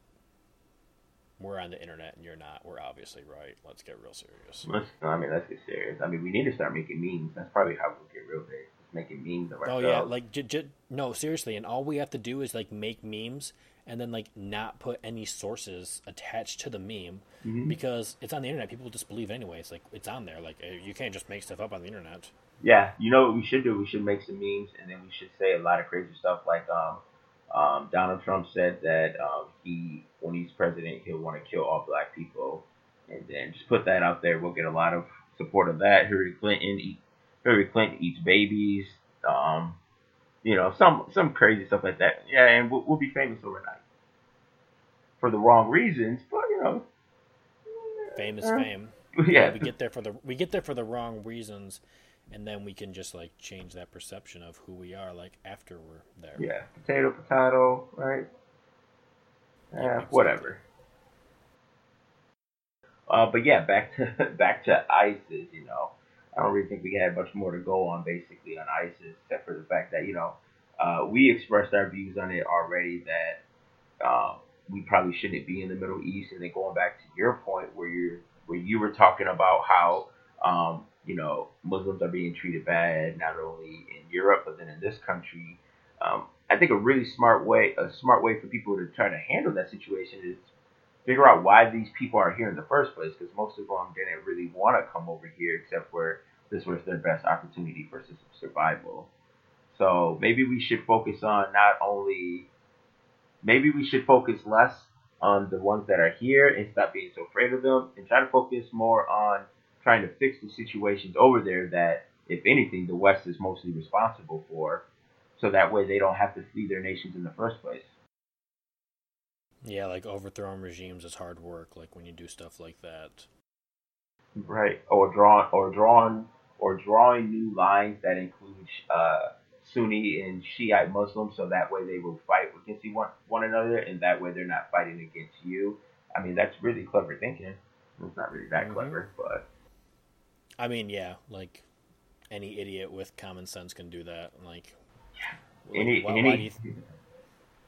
we're on the internet and you're not, we're obviously right. Let's get real serious. Let's, no, I mean, let's get serious. I mean, we need to start making memes. That's probably how we'll get real big. Making memes of Oh yeah, like j- j- no, seriously, and all we have to do is like make memes and then like not put any sources attached to the meme Mhm. because it's on the internet. People just believe it anyway. It's like it's on there. Like eh, you can't just make stuff up on the internet. Yeah, you know what we should do? We should make some memes, and then we should say a lot of crazy stuff. Like um, um, Donald Trump said that um, he, when he's president, he'll want to kill all black people, and then just put that out there. We'll get a lot of support of that. Hillary Clinton, eat, Hillary Clinton eats babies. Um, you know, some some crazy stuff like that. Yeah, and we'll, we'll be famous overnight for the wrong reasons, but you know, famous Uh, fame. yeah, we get there for the we get there for the wrong reasons, and then we can just like change that perception of who we are like after we're there. Yeah, potato, potato, right? Yeah, Yeah, whatever. Uh, but yeah, back to back to ISIS. You know, I don't really think we had much more to go on basically on ISIS, except for the fact that you know uh, we expressed our views on it already that um, we probably shouldn't be in the Middle East. And then going back to your point where you where you were talking about how um, you know Muslims are being treated bad not only in Europe but then in this country. Um, I think a really smart way, a smart way for people to try to handle that situation is figure out why these people are here in the first place. Because most of them didn't really want to come over here, except for this was their best opportunity for su- survival. So maybe we should focus on not only, maybe we should focus less on the ones that are here and stop being so afraid of them, and try to focus more on trying to fix the situations over there that, if anything, the West is mostly responsible for so that way they don't have to flee their nations in the first place. Yeah, like overthrowing regimes is hard work. Like when you do stuff like that. Right. Or drawing or drawing or drawing new lines that include uh, Sunni and Shiite Muslims, so that way they will fight against one one another, and that way they're not fighting against you. I mean, that's really clever thinking. It's not really that Mhm. clever, but I mean, yeah, like any idiot with common sense can do that. Like, like, any why, why any do you th-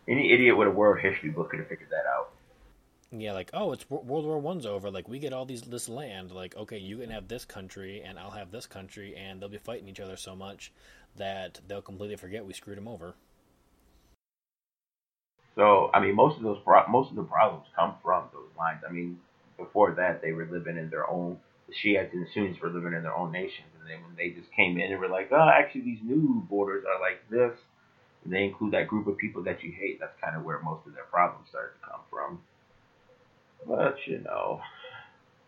any idiot with a world history book could have figured that out. yeah, like oh, it's World War One's over. Like we get all these this land. Like okay, you can have this country, and I'll have this country, and they'll be fighting each other so much that they'll completely forget we screwed them over. So I mean, most of those pro- most of the problems come from those lines. I mean, before that, they were living in their own. The Shiites and the Sunnis were living in their own nations, and then when they just came in and were like, "Oh, actually, these new borders are like this," and they include that group of people that you hate. That's kind of where most of their problems started to come from. But you know,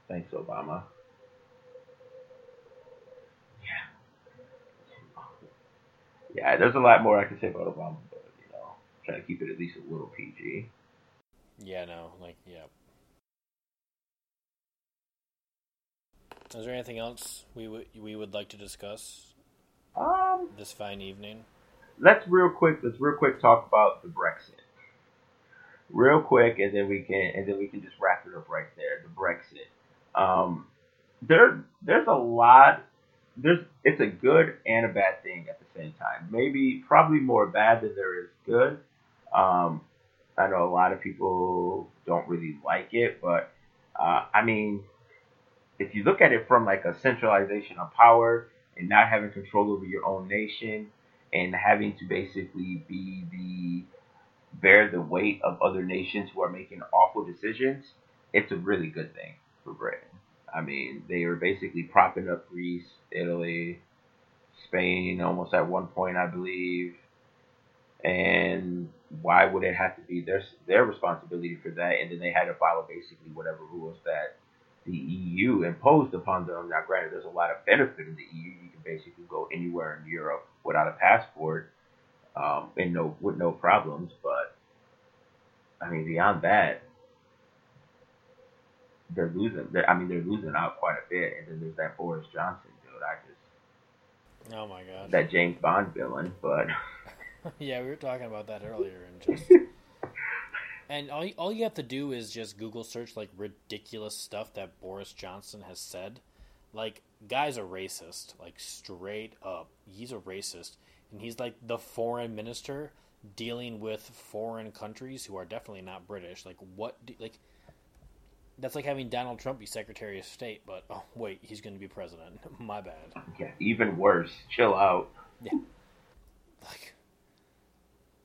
thanks, Obama. Yeah. Yeah, there's a lot more I could say about Obama, but you know, try to keep it at least a little PG. Yeah, no, like yeah. Is there anything else we would we would like to discuss Um, this fine evening? Let's real quick. Let's real quick talk about the Brexit. Real quick, and then we can and then we can just wrap it up right there. The Brexit. Um, there there's a lot. There's it's a good and a bad thing at the same time. Maybe probably more bad than there is good. Um, I know a lot of people don't really like it, but uh, I mean, if you look at it from like a centralization of power and not having control over your own nation and having to basically be the bear the weight of other nations who are making awful decisions, it's a really good thing for Britain. I mean, they are basically propping up Greece, Italy, Spain, almost at one point, I believe. And why would it have to be their their responsibility for that? And then they had to follow basically whatever rules that the EU imposed upon them. Now, granted, there's a lot of benefit in the EU. You can basically go anywhere in Europe without a passport, um, and no with no problems. But I mean, beyond that, they're losing. They're, I mean, they're losing out quite a bit. And then there's that Boris Johnson dude. I just Oh my god. that James Bond villain, but yeah, we were talking about that earlier, and just and all you, all you have to do is just Google search like ridiculous stuff that Boris Johnson has said. Like, guy's a racist, like straight up. He's a racist, and he's like the foreign minister dealing with foreign countries who are definitely not British. Like, what? Do, like, that's like having Donald Trump be Secretary of State, but oh wait, he's going to be president. My bad. yeah, even worse. Chill out. Yeah. Like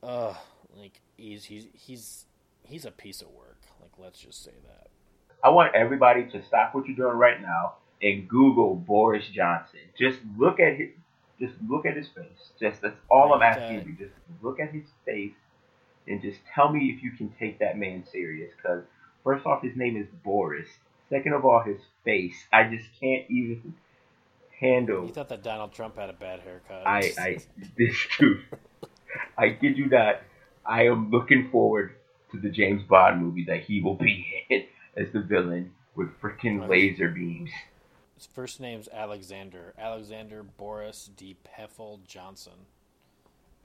uh like he's he's he's he's a piece of work like let's just say that I want everybody to stop what you're doing right now and Google Boris Johnson. Just look at his, just look at his face. Just that's all I'm asking you. Just look at his face and just tell me if you can take that man serious. Because first off, his name is Boris. Second of all, his face. I just can't even handle. you thought that donald trump had a bad haircut I, I, this dude. I kid you not. I am looking forward to the James Bond movie that he will be in as the villain with freaking laser beams. His first name's alexander alexander boris de Pfeffel johnson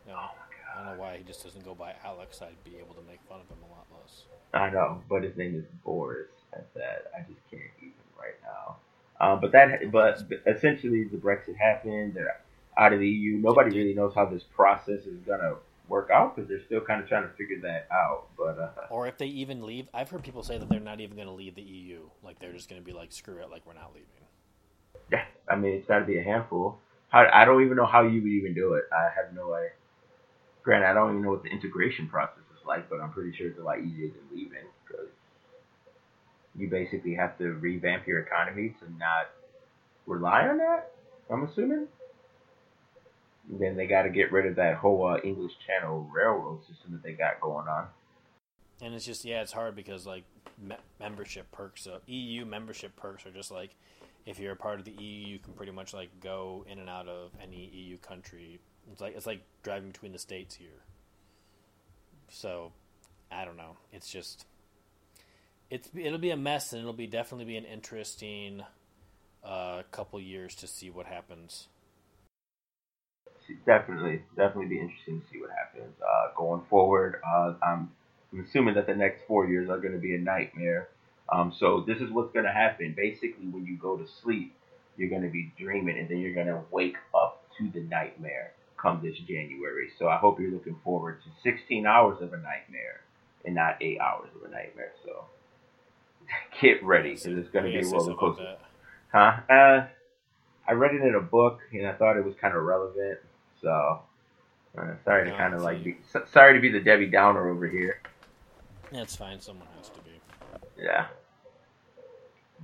no, Oh i don't know why he just doesn't go by alex i'd be able to make fun of him a lot less I know, but his name is Boris. At that, I just can't even right now. Um, but that, but essentially, the Brexit happened. They're out of the EU. Nobody really knows how this process is gonna work out because they're still kind of trying to figure that out. But uh, or if they even leave i've heard people say that they're not even going to leave the eu like they're just going to be like screw it like we're not leaving yeah, I mean, it's got to be a handful. How, I don't even know how you would even do it. I have no idea. Granted, I don't even know what the integration process is like, but I'm pretty sure it's a lot easier than leaving because you basically have to revamp your economy to not rely on that. I'm assuming. Then they got to get rid of that whole uh, English Channel railroad system that they got going on. And it's just yeah, it's hard because like me- membership perks, uh, EU membership perks are just like if you're a part of the EU, you can pretty much like go in and out of any EU country. It's like it's like driving between the states here. So, I don't know. It's just it's it'll be a mess, and it'll be definitely be an interesting uh, couple years to see what happens. definitely, definitely be interesting to see what happens uh, going forward. Uh, I'm, I'm assuming that the next four years are going to be a nightmare. Um, so this is what's going to happen. Basically, when you go to sleep, you're going to be dreaming, and then you're going to wake up to the nightmare come this January. So I hope you're looking forward to 16 hours of a nightmare and not eight hours of a nightmare. So get ready because it's going to be a What do you say roller coaster. Huh? Uh, I read it in a book and I thought it was kind of relevant. So, uh, sorry to kind of like like- be, sorry to be the Debbie Downer over here. That's fine. Someone has to be. Yeah.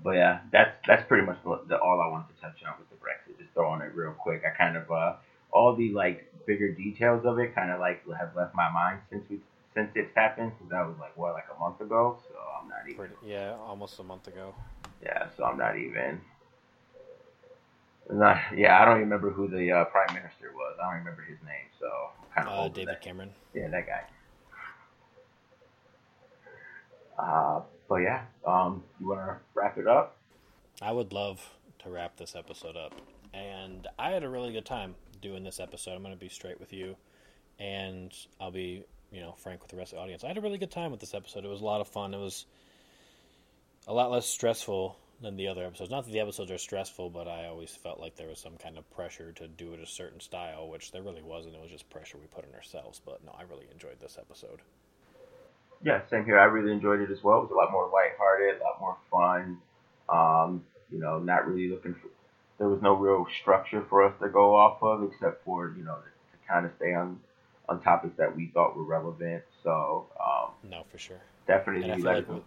But yeah, that's that's pretty much the, the all I wanted to touch on with the Brexit. Just throwing it real quick. I kind of uh all the like bigger details of it kind of like have left my mind since we since it's happened because that was like what like a month ago. So I'm not even Pretty, yeah, almost a month ago. yeah. So I'm not even. Not, yeah, I don't even remember who the uh, prime minister was. I don't remember his name, so kind of Uh, David that. Cameron. Yeah, that guy. Uh, but yeah, um, you want to wrap it up? I would love to wrap this episode up. And I had a really good time doing this episode. I'm going to be straight with you. And I'll be, you know, frank with the rest of the audience. I had a really good time with this episode. It was a lot of fun. It was a lot less stressful than the other episodes. Not that the episodes are stressful, but I always felt like there was some kind of pressure to do it a certain style, which there really wasn't. It was just pressure we put on ourselves. But no, I really enjoyed this episode. Yeah, same here. I really enjoyed it as well. It was a lot more lighthearted, a lot more fun. Um, you know, not really looking for. There was no real structure for us to go off of, except for you know to, to kind of stay on on topics that we thought were relevant. So um, No, for sure. definitely I feel like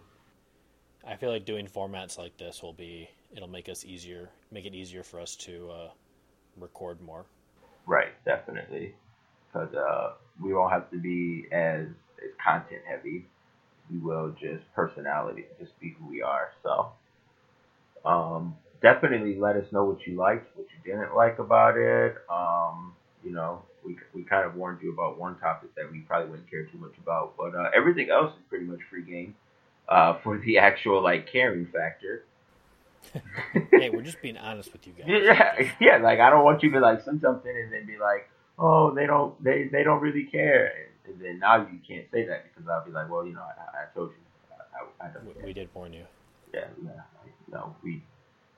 I feel like doing formats like this will be it'll make us easier, make it easier for us to uh, record more. Right, definitely, because uh, we won't have to be as as content heavy. We will just personality, just be who we are. So, um, definitely let us know what you liked, what you didn't like about it. Um, you know, we we kind of warned you about one topic that we probably wouldn't care too much about, but uh, everything else is pretty much free game uh, for the actual like caring factor. hey, we're just being honest with you guys. Yeah, yeah. Like I don't want you to like send something and then be like, oh, they don't, they they don't really care, and, then now you can't say that because I'll be like, well, you know, I, I told you, I, I, I don't. We, care. we did warn you. Yeah, yeah. No, we.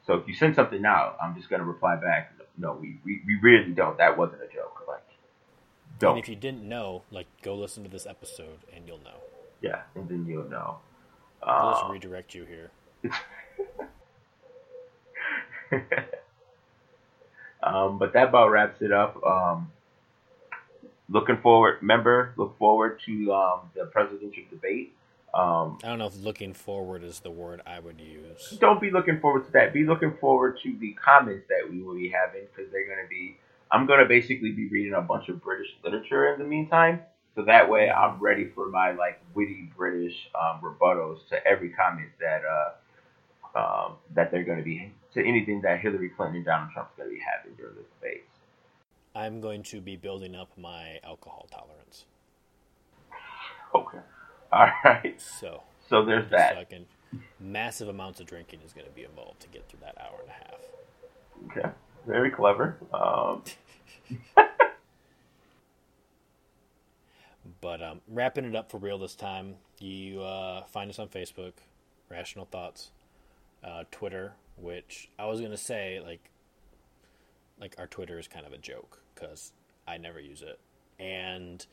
So if you send something now, I'm just gonna reply back. No, we, we, we really don't. That wasn't a joke. Like, don't. And if you didn't know, like, go listen to this episode and you'll know. Yeah, and then you'll know. We'll just Um, redirect you here. um, but that about wraps it up. Um, looking forward, remember, look forward to um, the presidential debate. Um, I don't know if looking forward is the word I would use. don't be looking forward to that. Be looking forward to the comments that we will be having because they're going to be. I'm going to basically be reading a bunch of British literature in the meantime, so that way I'm ready for my like witty British um, rebuttals to every comment that uh, um, that they're going to be to anything that Hillary Clinton and Donald Trump's going to be having during this debate. I'm going to be building up my alcohol tolerance. Okay. All right. So, So there's that. fucking massive amounts of drinking is going to be involved to get through that hour and a half. Okay. Very clever. Um, But um, wrapping it up for real this time, you uh, find us on Facebook, Rational Thoughts, uh, Twitter, which I was gonna say like, like our Twitter is kind of a joke because I never use it, and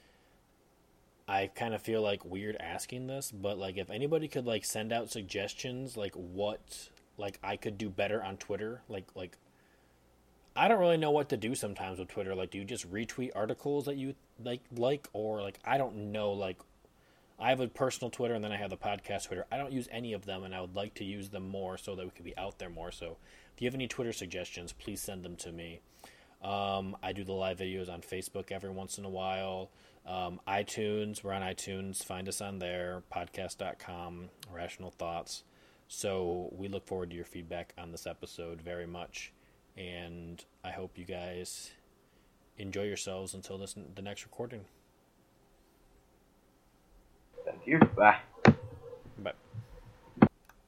I kind of feel like weird asking this, but like if anybody could like send out suggestions, like what like I could do better on Twitter, like like I don't really know what to do sometimes with Twitter. Like, do you just retweet articles that you like, like, or like I don't know. Like, I have a personal Twitter and then I have the podcast Twitter. I don't use any of them, and I would like to use them more so that we could be out there more. So, if you have any Twitter suggestions, please send them to me. Um, I do the live videos on Facebook every once in a while. Um, iTunes, we're on iTunes. Find us on there. Podcast.com, Rational Thoughts. So we look forward to your feedback on this episode very much, and I hope you guys enjoy yourselves until this the next recording. thank you. Bye.